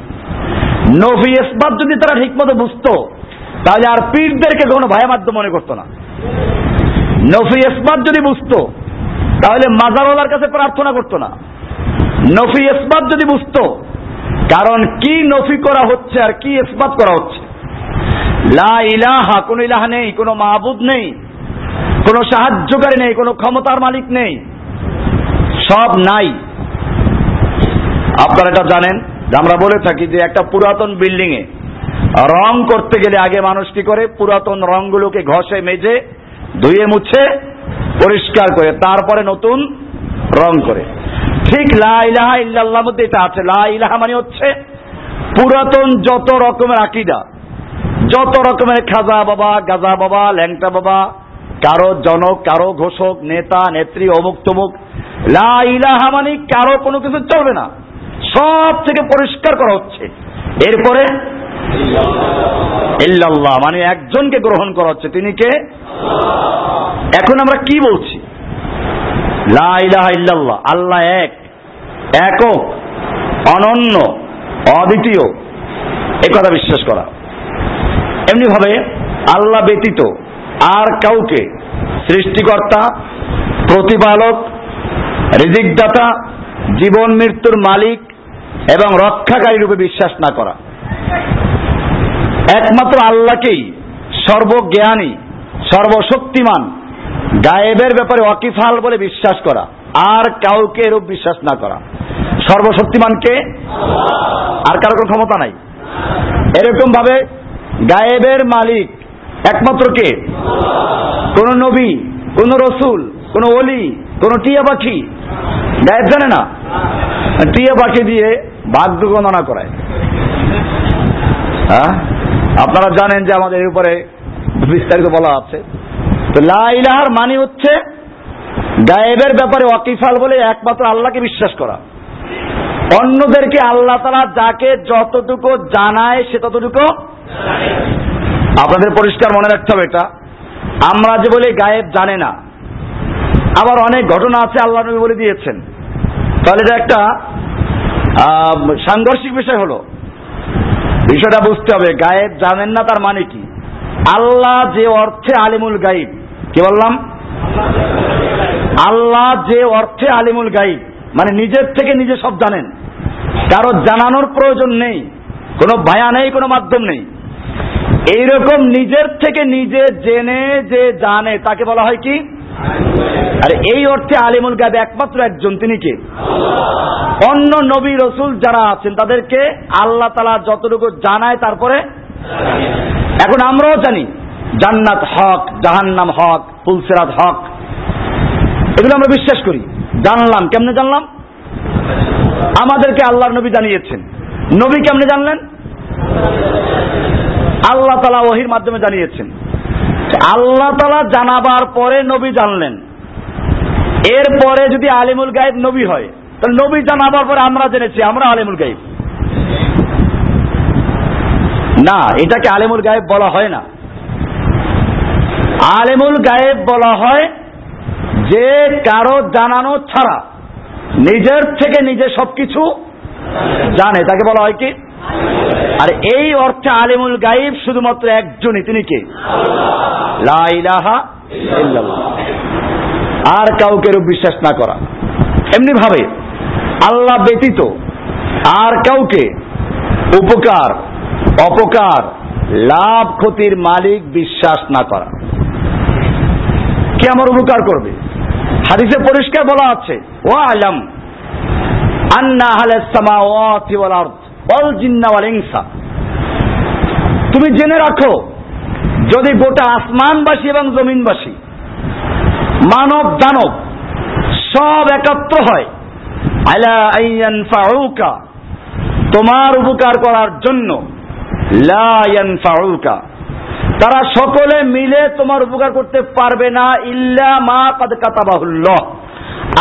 S1: নফি ইসবাত যদি তারা ঠিকমতো বুঝতো তাহলে আর পীরদেরকে কোনো ভায়া মাধ্যম মনে করতো না। নফি ইসবাত যদি বুঝতো, তাহলে মাজারওয়ালার কাছে প্রার্থনা করতো না। নফি ইসবাত যদি বুঝতো, কারণ কি নফি করা হচ্ছে আর কি ইসবাত করা হচ্ছে। লা ইলাহা, কোন ইলাহা নেই, কোনো মাহবুদ নেই, কোনো সাহায্যকারী নেই, কোনো ক্ষমতার মালিক নেই, সব নাই। আপনারা এটা জানেন আমরা বলে থাকি যে একটা পুরাতন বিল্ডিং এ রং করতে গেলে আগে মানুষ কি করে? পুরাতন রংগুলোকে ঘষে, মেজে, ধুয়ে, মুছে, পরিষ্কার করে, তারপরে নতুন রং করে। ঠিক লা ইলাহা ইল্লাল্লাহ মধ্যে এটা আছে। লা ইলাহা মানে হচ্ছে পুরাতন যত রকমের আকিদা, যত রকমের খাজা বাবা, গাজা বাবা, ল্যাংটা বাবা, কারও জনক, কারও ঘোষক, নেতা, নেত্রী, অমুক তমুক, লা ইলাহা মানে কারও কোনো কিছু চলবে না। সব থেকে পরিষ্কার করা হচ্ছে। এরপরে ইল্লাল্লাহ মানে একজনকে গ্রহণ করা হচ্ছে। তিনি কে? এখন আমরা কি বলছি? লা ইলাহা ইল্লাল্লাহ, আল্লাহ এক, একক, অনন্য, অদ্বিতীয়। এ কথা বিশ্বাস করা। এমনি ভাবে আল্লাহ ব্যতীত আর কাউকে সৃষ্টিকর্তা, প্রতিপালক, রিজিকদাতা, জীবন মৃত্যুর মালিক এবং রক্ষাকারী রূপে বিশ্বাস না করা। একমাত্র আল্লাহকেই সর্বজ্ঞানী, সর্বশক্তিমান, গায়েবের ব্যাপারে অকিফাল বলে বিশ্বাস করা, আর কাউকে এরূপ বিশ্বাস না করা। সর্বশক্তিমানকে আর কারও কোনো ক্ষমতা নাই। এরকম ভাবে গায়েবের মালিক একমাত্র কে? কোন নবী, কোন রসুল, কোন অলি কোন টিয়া পাখি। গায়েব জানে না? টিয়া পাখি দিয়ে ভাগ্য গণনা করায় হ্যাঁ? আপনারা জানেন যে আমাদের উপরে বিস্তারিত বলা আছে। তো লাইলাহার মানে হচ্ছে গায়েবের ব্যাপারে অকিফাল বলে একমাত্র আল্লাহকে বিশ্বাস করা। অন্যদেরকে আল্লাহ তারা যাকে যতটুকু জানায় সে ততটুকু আপনাদের পরিষ্কার মনে রাখতে হবে এটা। আমরা যে বলি গায়েব জানে না। আবার অনেক ঘটনা আছে আল্লাহ নবী বলে দিয়েছেন। তাহলে এটা একটা সাংঘর্ষিক বিষয় হলো। বিষয়টা বুঝতে হবে, গায়েব জানেন না তার মানে কি? আল্লাহ যে অর্থে আলিমুল গাইব কি বললাম? আল্লাহ যে অর্থে আলিমুল গাইব মানে নিজের থেকে নিজে সব জানেন। কারও জানানোর প্রয়োজন নেই, কোনো ভায়া নেই, কোনো মাধ্যম নেই। এইরকম নিজের থেকে নিজে জেনে যে জানে, তাকে বলা হয় কি? আর এই অর্থে আলিমুল গায়েব একমাত্র একজন, তিনি কে? অন্য নবী রসুল যারা আছেন, তাদেরকে আল্লাহ তালা যতটুকু জানায় তারপরে? এখন আমরাও জানি, জান্নাত হক, জাহান্নাম হক, ফুলসেরাত হক। এগুলো আমরা বিশ্বাস করি। জানলাম, কেমনে জানলাম? আমাদেরকে আল্লাহর নবী জানিয়েছেন। নবী কেমনে জানলেন? আল্লাহ তালা ওহির মাধ্যমে জানিয়েছেন। আল্লাহ তালা জানাবার পরে নবী জানলেন। এরপরে যদি আলিমুল গাইব নবী হয়, তাহলে নবী জানাবার পরে আমরা জেনেছি, আমরা আলিমুল গাইব না, এটাকে আলিমুল গায়েব বলা হয় না। আলিমুল গায়েব বলা হয় যে কারও জানানো ছাড়া, নিজের থেকে নিজে সবকিছু জানে। তাকে বলা হয় কি? আর এই অর্থে আলিমুল গাইব শুধুমাত্র একজনই, তিনি কে? আর কাউকে বিশ্বাস না করা। এমনি ভাবে আল্লাহ ব্যতীত আর কাউকে উপকার, অপকার, লাভ ক্ষতির মালিক বিশ্বাস না করা। কে আমার উপকার করবে? হাদিসে পরিষ্কার বলা আছে ও আলম আন্না আহলাস সামাওয়াতি ওয়াল আরদ। ওয়াল জিন্না ওয়াল ইনসা। তুমি জেনে রাখো, যদি গোটা আসমানবাসী এবং জমিনবাসী মানব দানব সব একাত্র হয়, আলা আইয়ান ফাউকা তোমার উপকার করার জন্য লা ইয়ানফাউকা। তারা সকলে মিলে তোমার উপকার করতে পারবে না ইল্লা মা কাদ কাতাবাহুল্লাহ।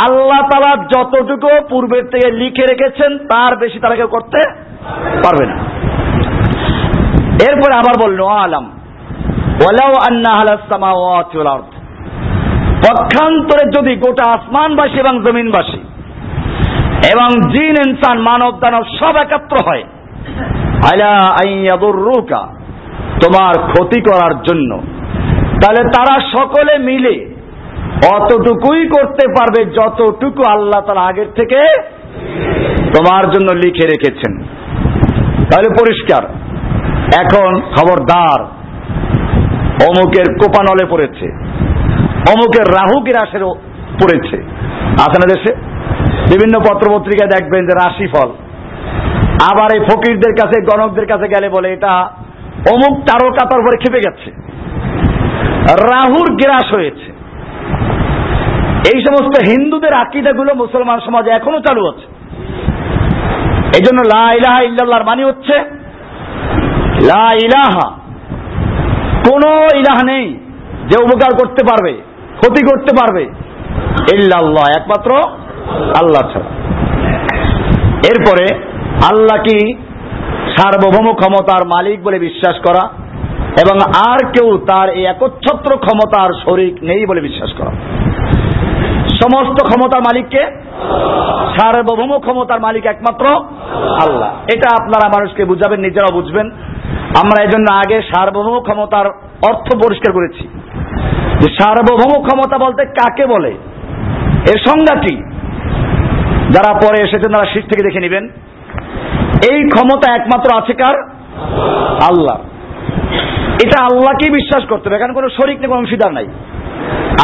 S1: আল্লাহ তালা যতটুকু পূর্বের থেকে লিখে রেখেছেন, তার বেশি তারা কেউ করতে পারবে না। এরপরে আবার বলল আলাম, ওয়ালাউ আন্না আলাস আরদ। পক্ষান্তরে যদি গোটা আসমানবাসী এবং জমিনবাসী এবং জিন, ইনসান, মানব, দানব সব একাত্র হয়, আলা আইয়াদুররুকা তোমার ক্ষতি করার জন্য, তাহলে তারা সকলে মিলে অতটুকুই করতে পারবে যতটুকু আল্লাহ তারা আগের থেকে তোমার জন্য লিখে রেখেছেন। তাহলে পরিষ্কার। এখন খবরদার। অমুকের কোপানলে পড়েছে। অমুকের রাহু কিরাসের পড়েছে। আছে না দেশে? বিভিন্ন পত্রপত্রিকায় দেখবেন যে রাশিফল। আবার এই ফকিরদের কাছে, গণকদের কাছে গেলে বলে, এটা অমুক তারকাতার উপরে খেপে গেছে। রাহুর গ্রাস হয়েছে। এই সমস্ত হিন্দুদের আকিদাগুলো মুসলমান সমাজে এখনও চালু আছে। এই জন্য লা ইলাহা ইল্লাল্লাহর মানে হচ্ছে, লা ইলাহা। কোন ইলাহ নেই যে উপকার করতে পারবে, ক্ষতি করতে পারবে। ইল্লাল্লাহ, একমাত্র আল্লাহ ছাড়া। এরপরে আল্লাহ কি সার্বভৌম ক্ষমতার মালিক বলে বিশ্বাস করা এবং আর কেউ তার এই একচ্ছত্র ক্ষমতার শরিক নেই বলে বিশ্বাস করা। সমস্ত ক্ষমতার মালিককে? সার্বভৌম ক্ষমতার মালিক একমাত্র আল্লাহ। এটা আপনারা মানুষকে বুঝাবেন, নিজেরাও বুঝবেন। আমরা এই জন্য আগে সার্বভৌম ক্ষমতার অর্থ পরিষ্কার করেছি। যে সার্বভৌম ক্ষমতা বলতে কাকে বলে? এর সংজ্ঞা কি যারা পরে এসেছেন তারা শীত থেকে দেখে নেবেন। এই ক্ষমতা একমাত্র আছে কার? আল্লাহ। এটা আল্লাহকেই বিশ্বাস করতে হবে। এখানে কোনো শরিক নেই, কোনো অংশীদার নাই।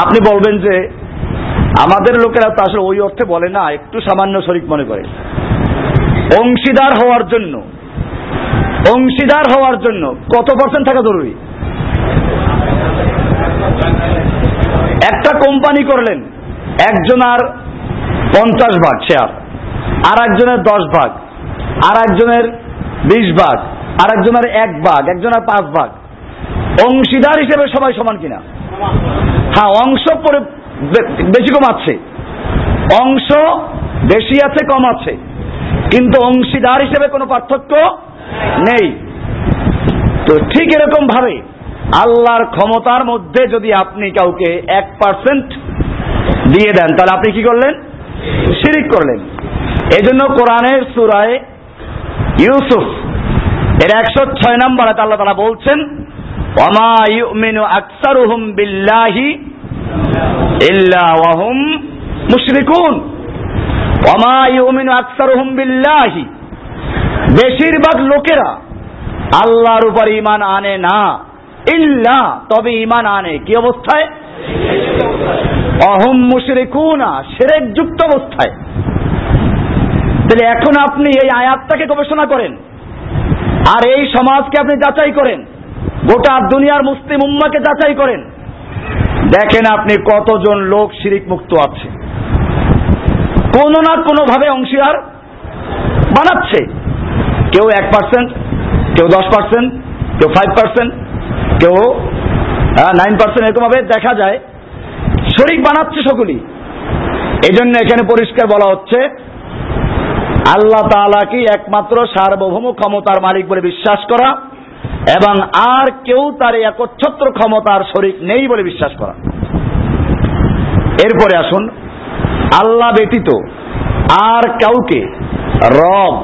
S1: আপনি বলবেন যে আমাদের লোকেরা তো আসলে ওই অর্থে বলে না, একটু সামান্য শরিক মনে করে। অংশীদার হওয়ার জন্য, অংশীদার হওয়ার জন্য কত পার্সেন্ট থাকা জরুরি? একটা কোম্পানি করলেন একজন আর পঞ্চাশ ভাগ শেয়ার আর একজনের দশ ভাগ আর একজনের বিশ ভাগ আর একজনের এক ভাগ, একজনের পাঁচ ভাগ। অংশীদার হিসেবে সবাই সমান কিনা? হ্যাঁ অংশ বেশি কম আছে। অংশ বেশি আছে, কম আছে। কিন্তু অংশীদার হিসেবে কোনো পার্থক্য নেই। তো ঠিক এরকম ভাবে আল্লাহর ক্ষমতার মধ্যে যদি আপনি কাউকে এক পার্সেন্ট দিয়ে দেন, তাহলে আপনি কি করলেন? শিরিক করলেন। এই জন্য কোরআনের সুরায় ইউসুফ, এর একশো ছয় নম্বর আল্লাহ তারা বলছেন, ওমা ইউমিনু আকসারুহুম বিল্লাহি বেশিরভাগ লোকেরা আল্লাহর উপর ইমান আনে না। ইল্লা, তবে ইমান আনে। কি অবস্থায়? অহম মুশরিকুনা সেরেক যুক্ত অবস্থায়। তাহলে এখন আপনি এই আয়াতটাকে গবেষণা করেন। আর এই সমাজকে আপনি যাচাই করেন। গোটা দুনিয়ার মুসলিম উম্মাকে যাচাই করেন। দেখেন আপনি কতজন লোক শিরিক মুক্ত আছে। কোন না কোনো ভাবে অংশীদার বানাচ্ছে। কেউ এক পার্সেন্ট কেউ দশ পার্সেন্ট কেউ ফাইভ পার্সেন্ট কেউ নাইন পার্সেন্ট এরকম ভাবে দেখা যায়। শরিক বানাচ্ছে সকলেই। এই জন্য এখানে পরিষ্কার বলা হচ্ছে, আল্লাহ তালাকে একমাত্র সার্বভৌম ক্ষমতার মালিক বলে বিশ্বাস করা এবং আর কেউ তার একচ্ছত্র ক্ষমতার শরিক নেই বলে বিশ্বাস করা। এরপরে আসুন, আল্লাহ ব্যতীত আর কাউকে রব,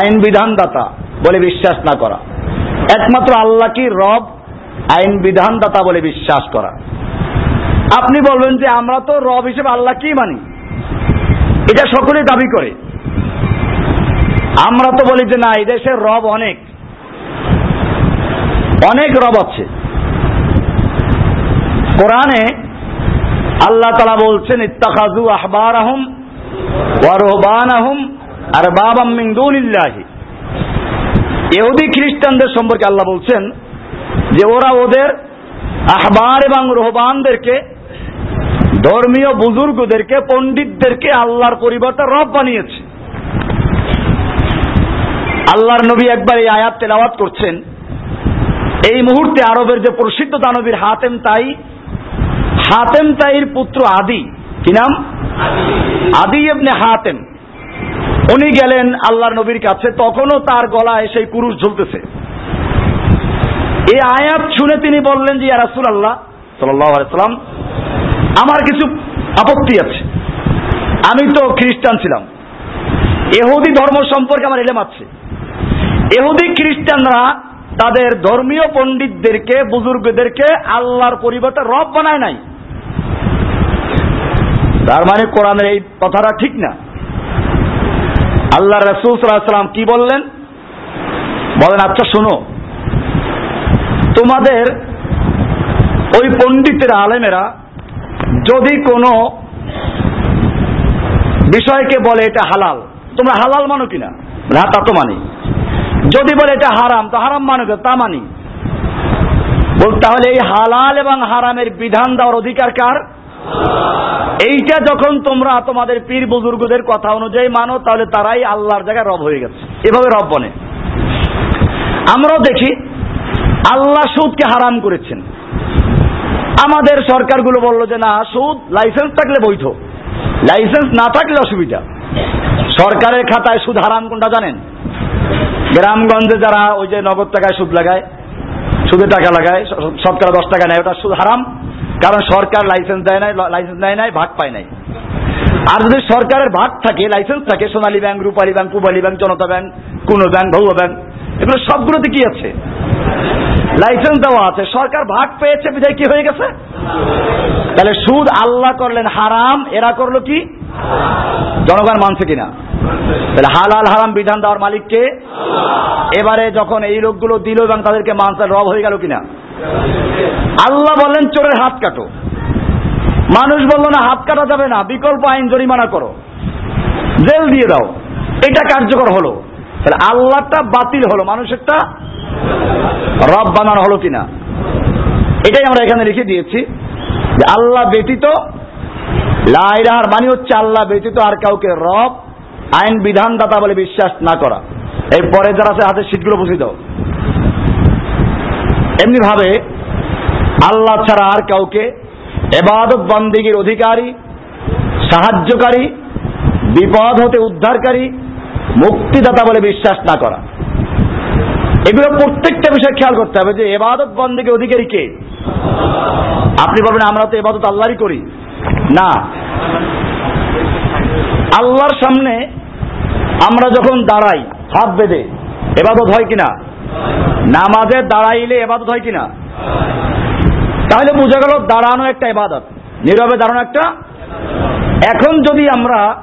S1: আইন বিধানদাতা বলে বিশ্বাস না করা। একমাত্র আল্লাহকে রব, আইন বিধানদাতা বলে বিশ্বাস করা। আপনি বলবেন যে আমরা তো রব হিসেবে আল্লাহ কি মানি। এটা সকলে দাবি করে। আমরা তো বলি যে না, এই দেশের রব অনেক। অনেক রব আছে। কোরআনে আল্লাহ তালা বলছেন ইত্তাখাজু আহবার আহম ওয়ারহবান আহম আর বাবাম মিন দুনিল্লাহি। ইহুদি খ্রিস্টানদের সম্পর্কে আল্লাহ বলছেন যে ওরা ওদের আহবার এবং রোহবানদেরকে, ধর্মীয় বুজুর্গদেরকে, পণ্ডিতদেরকে আল্লাহর পরিবর্তে রব বানিয়েছে। আল্লাহর নবী একবার এই আয়াত তেলাওয়াত করছেন। এই মুহূর্তে আরবের যে প্রসিদ্ধ দানবীর হাতেম তাই, হাতেম তাইর পুত্র আদি, কি নাম? আদি এমনি হাতেম। উনি গেলেন আল্লাহর নবীর কাছে, তখনও তার গলায় সেই কুরুশ ঝুলতেছে। এই আয়াত শুনে তিনি বললেন যে রাসুল আল্লাহ সাল্লাম আমার কিছু আপত্তি আছে। আমি তো খ্রিস্টান ছিলাম। এহুদি ধর্ম সম্পর্কে আমার এলেম আছে। এহুদি খ্রিস্টানরা তাদের ধর্মীয় পণ্ডিতদেরকে, বুজুর্গদেরকে আল্লাহর পরিবর্তে রব বানায় নাই। তার মানে কোরআনের এই কথাটা ঠিক না। আল্লাহ রসুল সাল্লাম কি বললেন? বলেন আচ্ছা শোনো। তোমাদের ওই পণ্ডিতের আলেমেরা যদি কোনো বিষয়কে বলে এটা হালাল, তোমরা হালাল মানো কিনা? হ্যাঁ তা তো মানি যদি বলে এটা হারাম, তো হারাম মানো তা মানি। বল তাহলে এই হালাল এবং হারামের বিধান দেওয়ার অধিকার কার? এইটা যখন তোমরা তোমাদের পীর বুজুর্গদের কথা অনুযায়ী মানো, তাহলে তারাই আল্লাহর জায়গায় রব হয়ে গেছে। এভাবে রব বনে আমরাও দেখি, আল্লাহ সুদকে হারাম করেছেন। আমাদের সরকারগুলো বলল যে, না, সুদ লাইসেন্স থাকলে বৈধ। লাইসেন্স না থাকলে অসুবিধা। সরকারের খাতায় সুদ হারাম কোনটা জানেন? গ্রামগঞ্জে যারা ওই যে নগদ টাকায় সুদ লাগায় সুদে টাকা লাগায় সরকার দশ টাকা নেয়, ওটা সুদ হারাম, কারণ সরকার লাইসেন্স দেয় নাই লাইসেন্স নেয় নাই, ভাগ পায় নাই। আর যদি সরকারের ভাগ থাকে লাইসেন্স থাকে, Sonali Bank, Rupali Bank, Pubali Bank, Janata Bank, কোন ব্যাংক ভৌ ব্যাংক, এগুলো সবগুলোতে কি আছে? লাইসেন্স দেওয়া আছে, সরকার ভাগ পেয়েছে, বিধায় কি হয়ে গেছে? তাহলে সুদ আল্লাহ করলেন হারাম, এরা করল কি? জনগণ মানছে কিনা? তাহলে হালাল হারাম বিধান দেওয়ার মালিককে এবারে যখন এই লোকগুলো দিল এবং তাদেরকে মানসার রব হয়ে গেল কিনা? আল্লাহ বললেন, চোরের হাত কাটো। মানুষ বলল, না, হাত কাটা যাবে না, বিকল্প আইন জরিমানা করো। জেল দিয়ে দাও। এটা কার্যকর হলো। তাহলে আল্লাহটা বাতিল হলো, মানুষেরটা রব বানানো হলো কিনা? এটাই আমরা এখানে লিখে দিয়েছি যে আল্লাহ ব্যতীত লাইরাহার মানে হচ্ছে আল্লাহ ব্যতীত আর কাউকে রব, আইন, বিধানদাতা বলে বিশ্বাস না করা। এই পরে যারা আছে, হাতের সিটগুলো বুঝিয়ে দাও। এমনি ভাবে আল্লাহ ছাড়া আর কাউকে এবাদত বন্দিগির অধিকারী, সাহায্যকারী, বিপদ হতে উদ্ধারকারী, মুক্তিদাতা বলে বিশ্বাস না করা। এগুলো প্রত্যেকটা বিষয় খেয়াল করতে হবে যে এবাদত বন্দিকে অধিকারী কে? আপনি বলবেন, আমরা তো এবাদত আল্লাহরই করি। না। আল্লাহর সামনে আমরা যখন দাঁড়াই, হাত বেঁধে, এবাদত হয় কিনা? নামাজে দাঁড়াইলে এবাদত হয় কিনা? তাহলে বোঝা গেল দাঁড়ানো একটা এবাদত, নীরবে দাঁড়ানো একটা। এখন যদি আমরা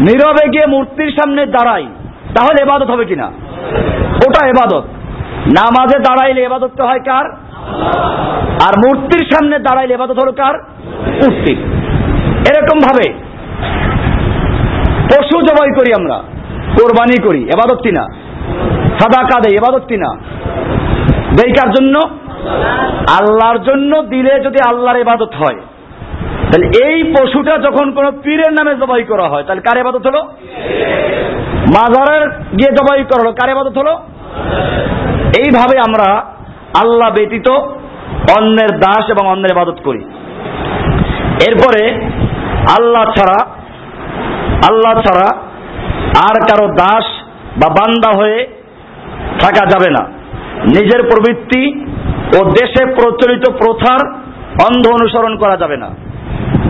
S1: নীরবে গিয়ে মূর্তির সামনে দাঁড়াই, তাহলে এবাদত হবে কিনা? ওটা এবাদত। নামাজে দাঁড়াইলে এবাদতটা হয় কার? আর মূর্তির সামনে দাঁড়াইলে এবাদত হলো কার? মূর্তির এরকম ভাবে। পশু জবাই করি আমরা, কোরবানি করি, এবাদত কিনা? সাদা কাদে এবাদত কিনা? দেই কার জন্য? আল্লাহর জন্য দিলে যদি আল্লাহর এবাদত হয়, তাহলে এই পশুটা যখন কোন পীরের নামে জবাই করা হয়, তাহলে কার এবাদত হলো? মাজারের গিয়ে জবাই করা হলো, কার এবাদত হলো? এইভাবে আমরা আল্লাহ ব্যতীত অন্যের দাস এবং অন্যের ইবাদত করি। এরপরে আল্লাহ ছাড়া আল্লাহ ছাড়া আর কারও দাস বা বান্দা হয়ে থাকা যাবে না। নিজের প্রবৃত্তি ও দেশে প্রচলিত প্রথার অন্ধ অনুসরণ করা যাবে না।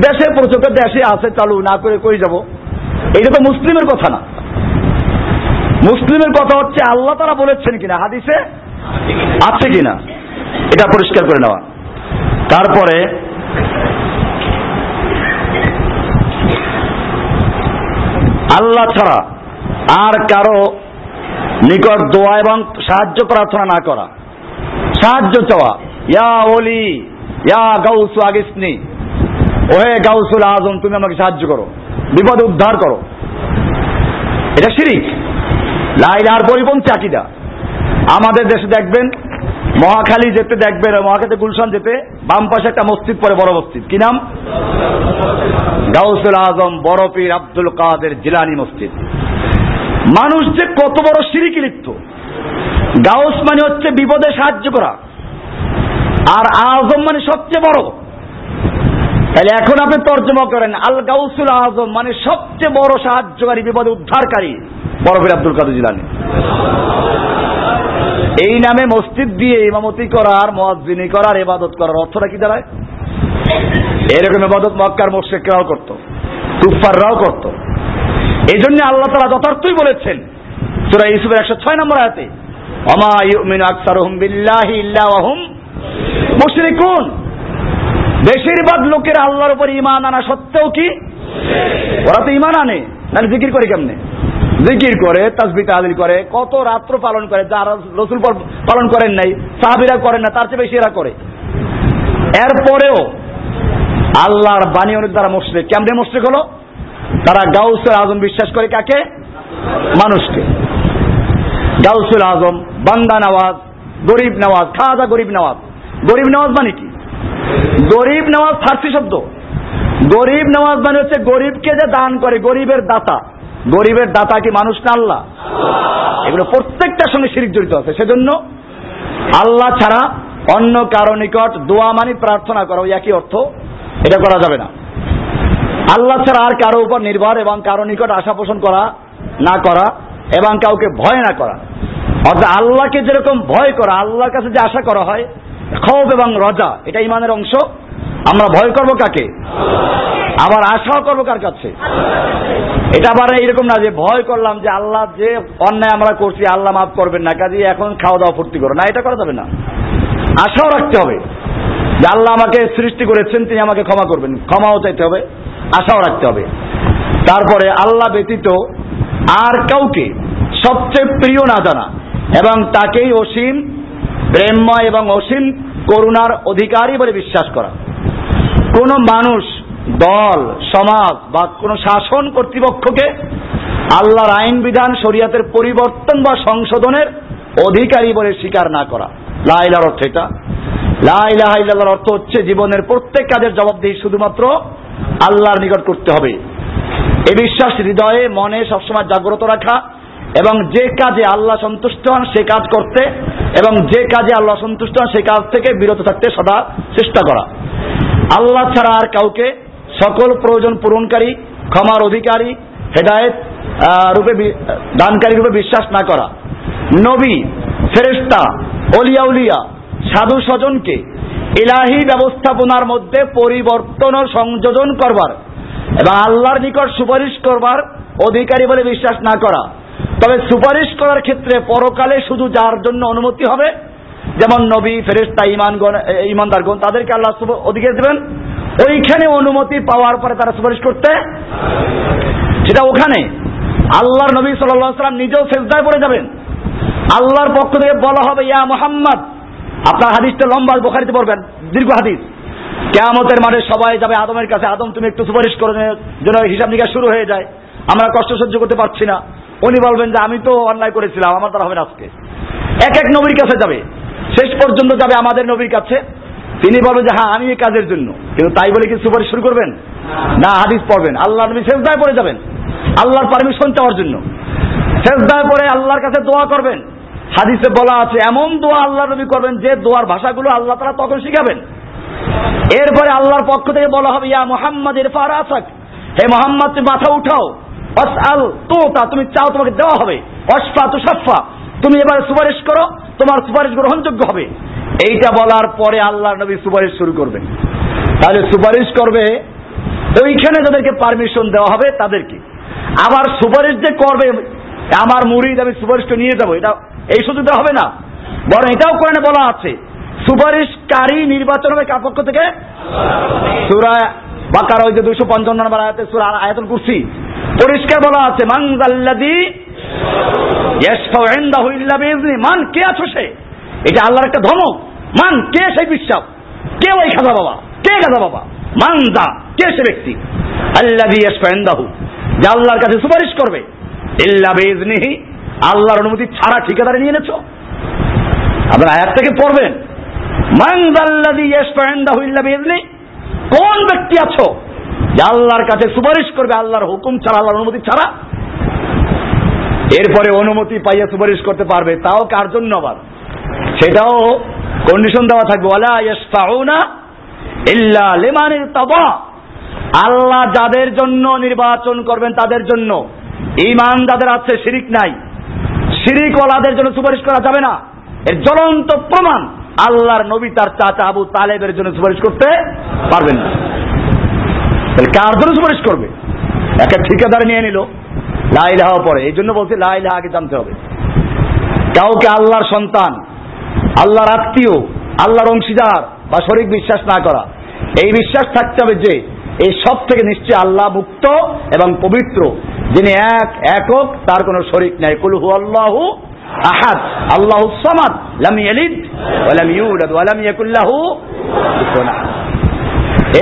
S1: দেশে প্রচলিত দেশে আছে, চালু না করে কই যাব? এটা তো মুসলিমের কথা না। মুসলিমের কথা হচ্ছে আল্লাহ তারা বলেছেন কিনা? হাদিসে আছে কিনা? এটা পরিষ্কার করে নেওয়া। তারপরে আল্লাহ ছাড়া আর কারও নিকট দোয়া এবং সাহায্য প্রার্থনা না করা। সাহায্য চাওয়া। ইয়া ওলি, ইয়া গাউসু আগিসনি ওহে গাউসুল আজম, তুমি আমাকে সাহায্য করো। বিপদ উদ্ধার করো। এটা শিরিক। লাইলার পরিপন্থী আকিদা আমাদের দেশে দেখবেন, মহাখালী যেতে দেখবেন মহাখালী গুলশান যেতে বাম পাশে একটা মসজিদ পরে বড় মসজিদ। কি নাম? গাউসুল আজম বড় পীর আব্দুল কাদের জিলানি মসজিদ। মানুষ যে কত বড় সিরিকি লিপ্ত। গাউস মানে হচ্ছে বিপদে সাহায্য করা। আর আজম মানে সবচেয়ে বড়। তাহলে এখন আপনি তর্জমা করেন। আল গাউসুল আজম মানে সবচেয়ে বড় সাহায্যকারী বিপদে উদ্ধারকারী। বরফের আব্দুল কাদের জিলানি। এই নামে মসজিদ দিয়ে ইমামতি করার মহাজিনী করার এবাদত করার অর্থটা কি দাঁড়ায়? এরকম এবাদত মক্কার মোশেকরাও করত তুফাররাও করত। এই জন্য আল্লাহ তালা যথার্থই বলেছেন, সুরা ইউসুফের একশো ছয় নম্বর আয়াতে অমা ইউমিন আকসারুহুম বিল্লাহি ইল্লা ওয়াহুম মুশরিকুন। বেশিরভাগ লোকের আল্লাহর উপর ইমান আনা সত্ত্বেও কি? ওরা তো ইমান আনে। নাহলে জিকির করে কেমনে? জিকির করে, তাসবি তাহলিল করে, কত রাত্র পালন করে যারা রসুল পালন করেন নাই, সাহাবিরা করেন না, তার চেয়ে বেশি এরা করে। এরপরেও আল্লাহর বাণী অনেক দ্বারা মুশরিক। কেমনে মুশরিক হলো? তারা গাউসুল আজম বিশ্বাস করে কাকে? মানুষকে। গাউসুল আজম, বান্দা নওয়াজ, গরিব নওয়াজ। খাওয়া গরিব নওয়াজ। গরিব নওয়াজ মানে কি? গরিব নওয়াজ ফার্সি শব্দ। গরিব নওয়াজ মানে হচ্ছে গরিবকে যে দান করে, গরিবের দাতা। গরিবের দাতা কি মানুষ না আল্লাহ? এগুলো প্রত্যেকটার সঙ্গে শিরিক জড়িত আছে। সেজন্য আল্লাহ ছাড়া অন্য কারও নিকট দোয়া মানি প্রার্থনা করা ওই একই অর্থ। এটা করা যাবে না। আল্লাহ ছাড়া আর কারও উপর নির্ভর এবং কারও নিকট আশা পোষণ করা না করা এবং কাউকে ভয় না করা। অর্থাৎ আল্লাহকে যেরকম ভয় করা, আল্লাহর কাছে যে আশা করা হয় ক্ষোভ এবং রজা, এটা ইমানের অংশ। আমরা ভয় করব কাকে? আবার আশাও করব কার কাছে? এটা আবার এরকম না যে ভয় করলাম যে আল্লাহ যে অন্যায় আমরা করছি, আল্লাহ মাফ করবেন না কাজে এখন খাওয়া দাওয়া ফুর্তি করো। না, এটা করা যাবে না। আশাও রাখতে হবে যে আল্লাহ আমাকে সৃষ্টি করেছেন, তিনি আমাকে ক্ষমা করবেন। ক্ষমাও চাইতে হবে, আশাও রাখতে হবে। তারপরে আল্লাহ ব্যতীত আর কাউকে সবচেয়ে প্রিয় না জানা এবং তাকেই অসীম প্রেমময় এবং অসীম করুণার অধিকারী বলে বিশ্বাস করা। কোন মানুষ, দল, সমাজ বা কোন শাসন কর্তৃপক্ষকে আল্লাহর আইন, বিধান, শরিয়াতের পরিবর্তন বা সংশোধনের অধিকারী বলে স্বীকার না করা। লাইলার অর্থ এটা। লাইলাহার অর্থ হচ্ছে জীবনের প্রত্যেক কাজের জবাবদিহি শুধুমাত্র আল্লাহর নিকট করতে হবে। এ বিশ্বাস হৃদয়ে, মনে সবসময় জাগ্রত রাখা। এবং যে কাজে আল্লাহ সন্তুষ্ট হন, সে কাজ করতে এবং যে কাজে আল্লাহ সন্তুষ্ট হন, সে কাজ থেকে বিরত থাকতে সদা চেষ্টা করা। আল্লাহ ছাড়া আর কাউকে সকল প্রয়োজন পূরণকারী, ক্ষমার অধিকারী, হেদায়েত রূপে দানকারী রূপে বিশ্বাস না করা। নবী ফেরেস্তা অলিয়া উলিয়া সাধু স্বজনকে ইলাহি ব্যবস্থাপনার মধ্যে পরিবর্তন ও সংযোজন করবার এবং আল্লাহর নিকট সুপারিশ করবার অধিকারী বলে বিশ্বাস না করা। তবে সুপারিশ করার ক্ষেত্রে পরকালে শুধু যার জন্য অনুমতি হবে, যেমন নবী ফেরেস্তা ইমানগণ ইমানদারগণ তাদেরকে আল্লাহ অধিকার দেবেন। ওইখানে অনুমতি পাওয়ার পরে তারা সুপারিশ করতে সেটা ওখানে। আল্লাহর নবী সাল্লাম নিজেও সেজদায় পড়ে যাবেন। আল্লাহর পক্ষ থেকে বলা হবে, ইয়া মোহাম্মদ। আপনার হাদিসটা লম্বা, বোখারিতে পড়বেন, দীর্ঘ হাদিস। কেয়ামতের মাঠে সবাই যাবে আদমের কাছে, আদম, তুমি একটু সুপারিশ করে যেন হিসাব নিকাশ শুরু হয়ে যায়। আমরা কষ্ট সহ্য করতে পারছি না। উনি বলবেন যে, আমি তো অন্যায় করেছিলাম, আমার দ্বারা হবে না আজকে। এক এক নবীর কাছে যাবে। শেষ পর্যন্ত যাবে আমাদের নবীর কাছে। তিনি বলবেন যে হ্যাঁ আমি এই কাজের জন্য। কিন্তু তাই বলে কি সুপারিশ শুরু করবেন? না, হাদিস পড়বেন। আল্লাহ নবী শেষদায় পড়ে যাবেন। আল্লাহর পারমিশন চাওয়ার জন্য। শেষদায় পড়ে আল্লাহর কাছে দোয়া করবেন। হাদিসে বলা আছে, এমন দোয়া আল্লাহ নবী করবেন যে দোয়ার ভাষাগুলো আল্লাহ তারা তখন শিখাবেন। এরপরে আল্লাহর পক্ষ থেকে বলা হবে, ইয়া মোহাম্মদ ইরফার আসাক হে মোহাম্মদ মাথা উঠাও। আল তো তা তুমি চাও তোমাকে দেওয়া হবে। অসফা তো সফা তুমি এবার সুপারিশ করো, তোমার সুপারিশ গ্রহণযোগ্য হবে। এইটা বলার পরে আল্লাহ নবী সুপারিশ শুরু করবেন। তাহলে সুপারিশ করবে, ওইখানে যাদেরকে পারমিশন দেওয়া হবে তাদেরকে। আবার সুপারিশ যে করবে, আমার মুড়ি আমি সুপারিশটা নিয়ে যাব, এটা, এই শুধু সুযোগটা হবে না। বরং এটাও কোরআনে বলা আছে, সুপারিশকারী নির্বাচন হবে কার পক্ষ থেকে? সুরা বাকার, ওই যে দুইশো পঞ্চান্ন নম্বর আয়াতে সুরা আয়াতন করছি পরিষ্কার বলা আছে, মান কে আছো সে? এটা আল্লাহর একটা ধমক মান, কে সেই বিশ্বাস? কে ওই খাজা বাবা? কে খাদা বাবা? মান দা কে সে ব্যক্তি? আল্লাদি ইয়াসফাইন্দাহু যে আল্লাহর কাছে সুপারিশ করবে। ইল্লা বেজনিহি আল্লাহর অনুমতি ছাড়া ঠিকাদারে নিয়ে এনেছো? আপনার আয়াত থেকে পড়বেন। মান দাল্লাদি ইয়াসফাইন্দাহু ইল্লা বেজনি কোন ব্যক্তি আছো? যে আল্লাহর কাছে সুপারিশ করবে, আল্লাহর হুকুম ছাড়া, আল্লাহর অনুমতি ছাড়া। এরপরে অনুমতি পাইয়া সুপারিশ করতে পারবে, তাও কার জন্য আবার? সেটাও কন্ডিশন দেওয়া থাকবে। ওয়ালা ইয়াশফাউনা ইল্লা আল্লাহ যাদের জন্য নির্বাচন করবেন, তাদের জন্য। ইমান যাদের আছে, শিরিক নাই। শিরিক ওয়ালাদের জন্য সুপারিশ করা যাবে না। এর জ্বলন্ত প্রমাণ আল্লাহর নবী তার চাচা আবু তালেবের জন্য সুপারিশ করতে পারবেন না। তাহলে কার জন্য সুপারিশ করবে? একটা ঠিকাদার নিয়ে নিল। লাইলাহ পরে। এই জন্য বলছে লাইলাহ আগে জানতে হবে। কাউকে আল্লাহর সন্তান, আল্লাহর আত্মীয়, আল্লাহর অংশীদার বা শরিক বিশ্বাস না করা। এই বিশ্বাস থাকতে হবে যে, এই সব থেকে নিশ্চয় আল্লাহ মুক্ত এবং পবিত্র, যিনি এক, একক, তার কোনো শরিক নাই। কুলহু আল্লাহ আহাদ। আল্লাহ সামাদ, লাম ইয়ালিদ, ওয়া ইউলাদ, ওয়া লাম ইয়াকুল লাহু।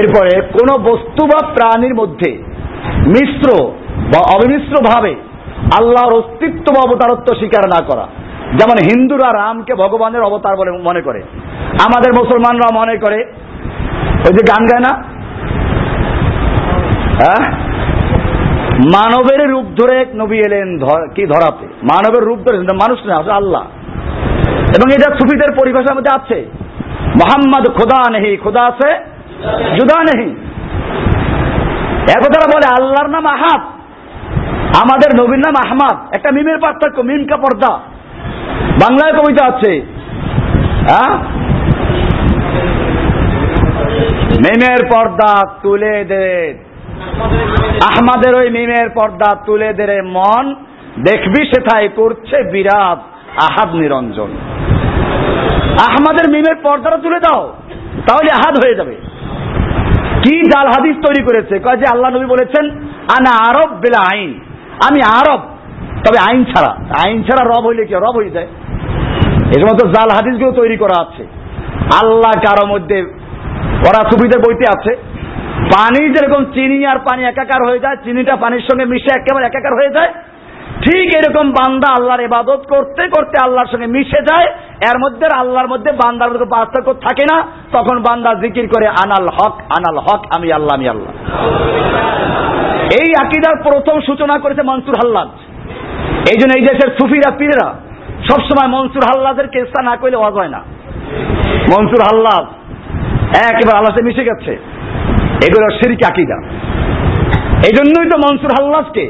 S1: এরপরে কোন বস্তু বা প্রাণীর মধ্যে মিশ্র বা অবিমিশ্র ভাবে আল্লাহর অস্তিত্ব বা অবতারত্ব স্বীকার না করা। যেমন হিন্দুরা রামকে ভগবানের অবতার বলে মনে করে। আমাদের মুসলমানরা মনে করে। ওই যে গান গায় না? হ্যাঁ? মানবের রূপ ধরে এক নবী এলেন কি ধরাতে? মানবের রূপ ধরে মানুষ না আসলে আল্লাহ। এবং এটা সুফিদের পরিভাষার মধ্যে আছে। মোহাম্মদ খোদা নেহি, খোদা আছে জুদা নেহি একথারা বলে, আল্লাহর নাম আহাদ আমাদের নবীর নাম আহমাদ। একটা মিমের পার্থক্য, মিম পর্দা। বাংলায় কবিতা আছে। হ্যাঁ? মিমের পর্দা তুলে দে। আহমাদের ওই মিমের পর্দা তুলে দে মন। দেখবি সেথায় করছে বিরাট আহাদ নিরঞ্জন। আহমাদের মিমের পর্দাটা তুলে দাও, তাহলে আহাদ হয়ে যাবে। কি জাল হাদিস তৈরি করেছে? কয় যে আল্লাহ নবী বলেছেন, আনা আরব বেলা আইন। আমি আরব, তবে আইন ছাড়া। আইন ছাড়া রব হইলে কি রব হয়ে যায়। এই সমস্ত জাল হাদিসগুলো তৈরি করা আছে। আল্লাহ কারও মধ্যে, ওরা সুবিধা বইতে আছে। পানি যেরকম চিনি আর পানি একাকার হয়ে যায়, চিনিটা পানির সঙ্গে মিশে একেবারে একাকার হয়ে যায় ঠিক এরকম বান্দা আল্লাহর ইবাদত করতে করতে আল্লাহর সঙ্গে মিশে যায়, এর মধ্যে আল্লাহর মধ্যে বান্দার মধ্যে পার্থক্য থাকে না। তখন বান্দা জিকির করে, আনাল হক আনাল হক, আমি আল্লাহ আমি আল্লাহ। এই আকিদার প্রথম সূচনা করেছে মনসুর হাল্লাদ। এই জন্য এই দেশের সুফিরা, পীরেরা সবসময় মনসুর হাল্লাদের কেসটা না করলে ওয়াজ হয় না। মনসুর হাল্লাদ একেবারে আল্লাহতে মিশে গেছে। এগুলো শিরিক আকিদা। এই জন্যই তো মনসুর হাল্লাদকে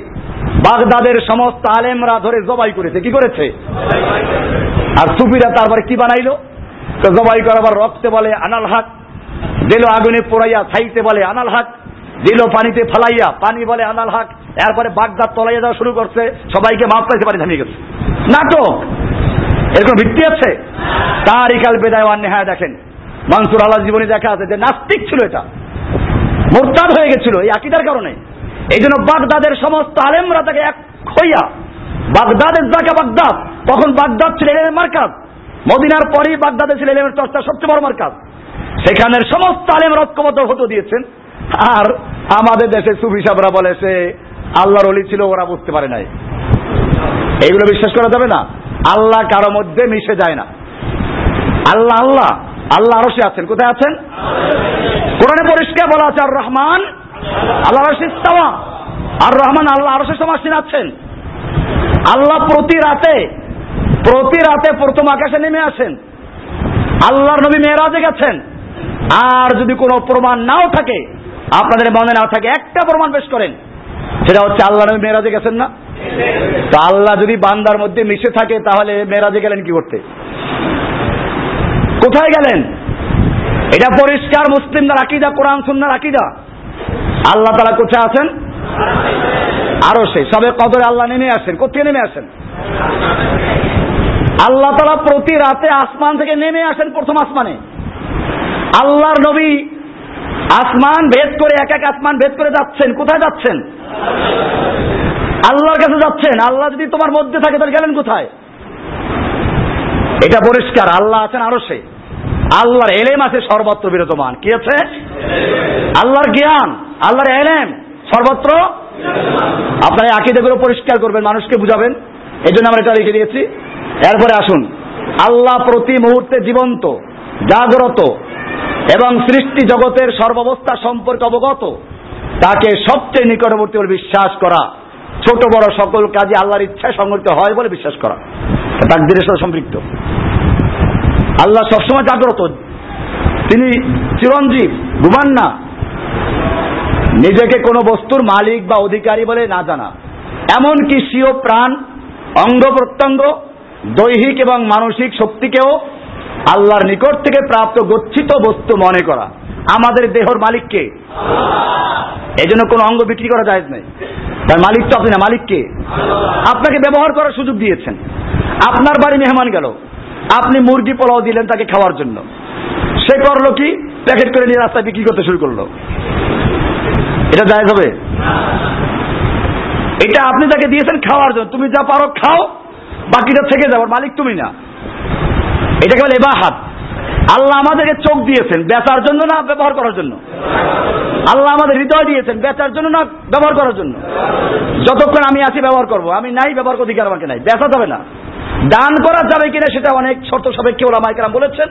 S1: বাগদাদের সমস্ত আলেমরা ধরে জবাই করেছে। কি করেছে? আর সুফিরা তারপরে কি বানাইলো? জবাই করাবার রক্তে বলে, আনাল হাক। দিল আগুনে পোড়াইয়া, ছাইতে বলে, আনাল হাক। দিল পানিতে ফালাইয়া, পানি বলে, আনাল হাক। এরপরে বাগদাদ তলাইয়া যাওয়া শুরু করছে, সবাইকে মাফ পাইতে পানি থামিয়ে গেছে। নাটক! এর কোনো ভিত্তি আছে? তার ইকাল বেদায় নেহায় দেখেন। মানসুর আল্লাহ জীবনে দেখা আছে যে নাস্তিক ছিল এটা। মোরতাদ হয়ে গেছিল এই আকিদার কারণে। এই জন্য বাগদাদের সমস্ত আলেমরা তাকে এক হইয়া, বাগদাদের জায়গা বাগদাদ, তখন বাগদাদ ছিল এলেমের মার্কাজ। মদিনার পরেই বাগদাদে ছিল এলেমের চর্চা সবচেয়ে বড় মার্কাজ। সেখানের সমস্ত আলেম ঐক্যবদ্ধ হতে দিয়েছেন। আর আমাদের দেশে সুফি সাহরা বলে, সে আল্লাহর অলি ছিল, ওরা বুঝতে পারে নাই। এইগুলো বিশ্বাস করা যাবে না। আল্লাহ কারও মধ্যে মিশে যায় না। আল্লাহ আল্লাহ আল্লাহ আরও সে আছেন। কোথায় আছেন? কোরআনে পরিষ্কার বলা আছে, আর রহমান আল্লাহ রশিস্তাওয়া আর রহমান আল্লাহ আরও সমাসীন আছেন। আল্লাহ প্রতি রাতে প্রতি রাতে প্রথম আকাশে নেমে আসেন। আল্লাহর নবী মেয়েরাজে গেছেন। আর যদি কোনো প্রমাণ নাও থাকে, আপনাদের মনে না থাকে, একটা প্রমাণ পেশ করেন। সেটা হচ্ছে আল্লাহ নবী মেয়েরাজে গেছেন না? তো আল্লাহ যদি বান্দার মধ্যে মিশে থাকে, তাহলে মেয়েরাজে গেলেন কি করতে? কোথায় গেলেন? এটা পরিষ্কার মুসলিমদের আকিদা, কোরআন সুন্নার আকিদা। আল্লাহ তারা কোথায় আছেন? আরও সে সবে কদরে আল্লাহ নেমে আসেন। কোথায় নেমে আসেন? আল্লাহ তালা প্রতি রাতে আসমান থেকে নেমে আসেন প্রথম আসমানে। আল্লাহর নবী আসমান ভেদ করে এক এক আসমান ভেদ করে যাচ্ছেন। কোথায় যাচ্ছেন? আল্লাহর কাছে যাচ্ছেন। আল্লাহ যদি তোমার মধ্যে থাকে, তাহলে গেলেন কোথায়? এটা পরিষ্কার। আল্লাহ আছেন আরও সে আল্লাহর এলেম আছে সর্বত্র বিরতমান কি আছে? আল্লাহর জ্ঞান, আল্লাহর এলেম, সর্বত্র আপনারা আকিদাগুলো পরিষ্কার করবেন, মানুষকে বুঝাবেন। এই জন্য আমরা এটা লিখে দিয়েছি। এরপরে আসুন। আল্লাহ প্রতি মুহূর্তে জীবন্ত, জাগ্রত এবং সৃষ্টি জগতের সর্বাবস্থা সম্পর্কে অবগত। তাকে সবচেয়ে নিকটবর্তী বলে বিশ্বাস করা। ছোট বড় সকল কাজে আল্লাহর ইচ্ছায় সংগঠিত হয় বলে বিশ্বাস করা। তাকদিরের সাথে সম্পৃক্ত। আল্লাহ সবসময় জাগ্রত। তিনি চিরঞ্জীব ঘুমান না নিজেকে কোনো বস্তুর মালিক বা অধিকারী বলে না জানা। এমনকি স্বীয় প্রাণ, অঙ্গ প্রত্যঙ্গ, দৈহিক এবং মানসিক শক্তিকেও আল্লাহর নিকট থেকে প্রাপ্ত গচ্ছিত বস্তু মনে করা। আমাদের দেহর মালিককে এই জন্য কোনো অঙ্গ বিক্রি করা যায় নাই। তার মালিক তো আপনি না মালিককে আপনাকে ব্যবহার করার সুযোগ দিয়েছেন। আপনার বাড়ি মেহমান গেল। আপনি মুরগি পোলাও দিলেন তাকে খাওয়ার জন্য। সে করল কি? প্যাকেট করে নিয়ে রাস্তায় বিক্রি করতে শুরু করল। এটা জায়জ হবে? এটা আপনি তাকে দিয়েছেন খাওয়ার জন্য। তুমি যা পারো খাও, বাকিটা থেকে যাবার মালিক তুমি না। এটা কেবল এবাহাত। আল্লাহ আমাদেরকে চোখ দিয়েছেন বেচার জন্য না, ব্যবহার করার জন্য। আল্লাহ আমাদের হৃদয় দিয়েছেন বেচার জন্য না, ব্যবহার করার জন্য। যতক্ষণ আমি আছি, ব্যবহার করব। আমি নাই, ব্যবহার অধিকার আমাকে নাই। বেচা যাবে না। দান করা যাবে কিনা সেটা অনেক শর্ত সাপেক্ষে ওরা মাইকেরাম বলেছেন।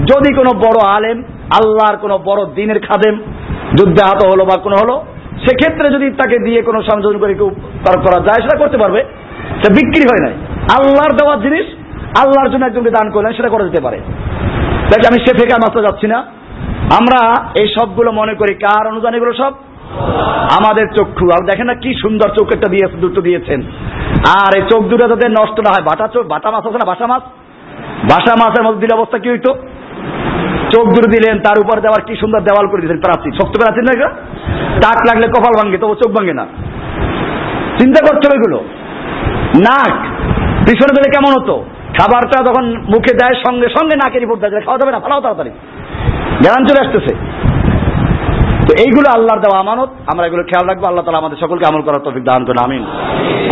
S1: যদি কোনো বড় আলেম আল্লাহর কোনো বড় দিনের খাদেম, যুদ্ধে আহত হলো বা কোনো হলো, সেক্ষেত্রে যদি তাকে দিয়ে কোনো সংযোজন করে কেউ তার করা যায়, সেটা করতে পারবে। সেটা বিক্রি হয় নাই। আল্লাহর দেওয়ার জিনিস, আল্লাহর জন্য একজনকে দান করলেন, সেটা করা যেতে পারে। তাই আমি সে ফেকার মাত্রা যাচ্ছি না। আমরা এই সবগুলো মনে করি, কার অনুদান এগুলো সব? আমাদের চক্ষু আর দেখেন না কি সুন্দর চোখ একটা দিয়ে দুটো দিয়েছেন। আর এই চোখ দুটো যাতে নষ্ট না হয়, বাটা চোখ বাটা মাছ আছে না, বাসা মাছ? বাসা মাছের মধ্যে দিলে অবস্থা কি হইতো? চোখ দুটো দিলেন, তার উপর দেওয়ার কি সুন্দর দেওয়াল করে দিয়েছেন প্রাচীর শক্ত প্রাচীর না এগুলো? টাক লাগলে কপাল ভাঙ্গে তবু চোখ ভাঙ্গে না। চিন্তা হবে এগুলো। নাক, পিছনে দিলে কেমন হতো? খাবারটা যখন মুখে দেয়, সঙ্গে সঙ্গে নাকের উপর দেয় খাওয়া যাবে না, ফালাও তাড়াতাড়ি। জ্ঞান চলে আসতেছে। তো এইগুলো আল্লাহর দেওয়া আমানত। আমরা এগুলো খেয়াল রাখব। আল্লাহ তালা আমাদের সকলকে আমল করার তফিক দান করে আমিন।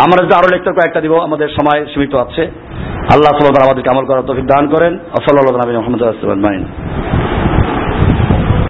S1: আমরা যদি আরও লেকচার কয়েকটা দিব, আমাদের সময় সীমিত আছে। আল্লাহ সাল্লাহ আমাদেরকে আমল করার তফিক দান করেন। আসল্লাহ নবীন মোহাম্মদ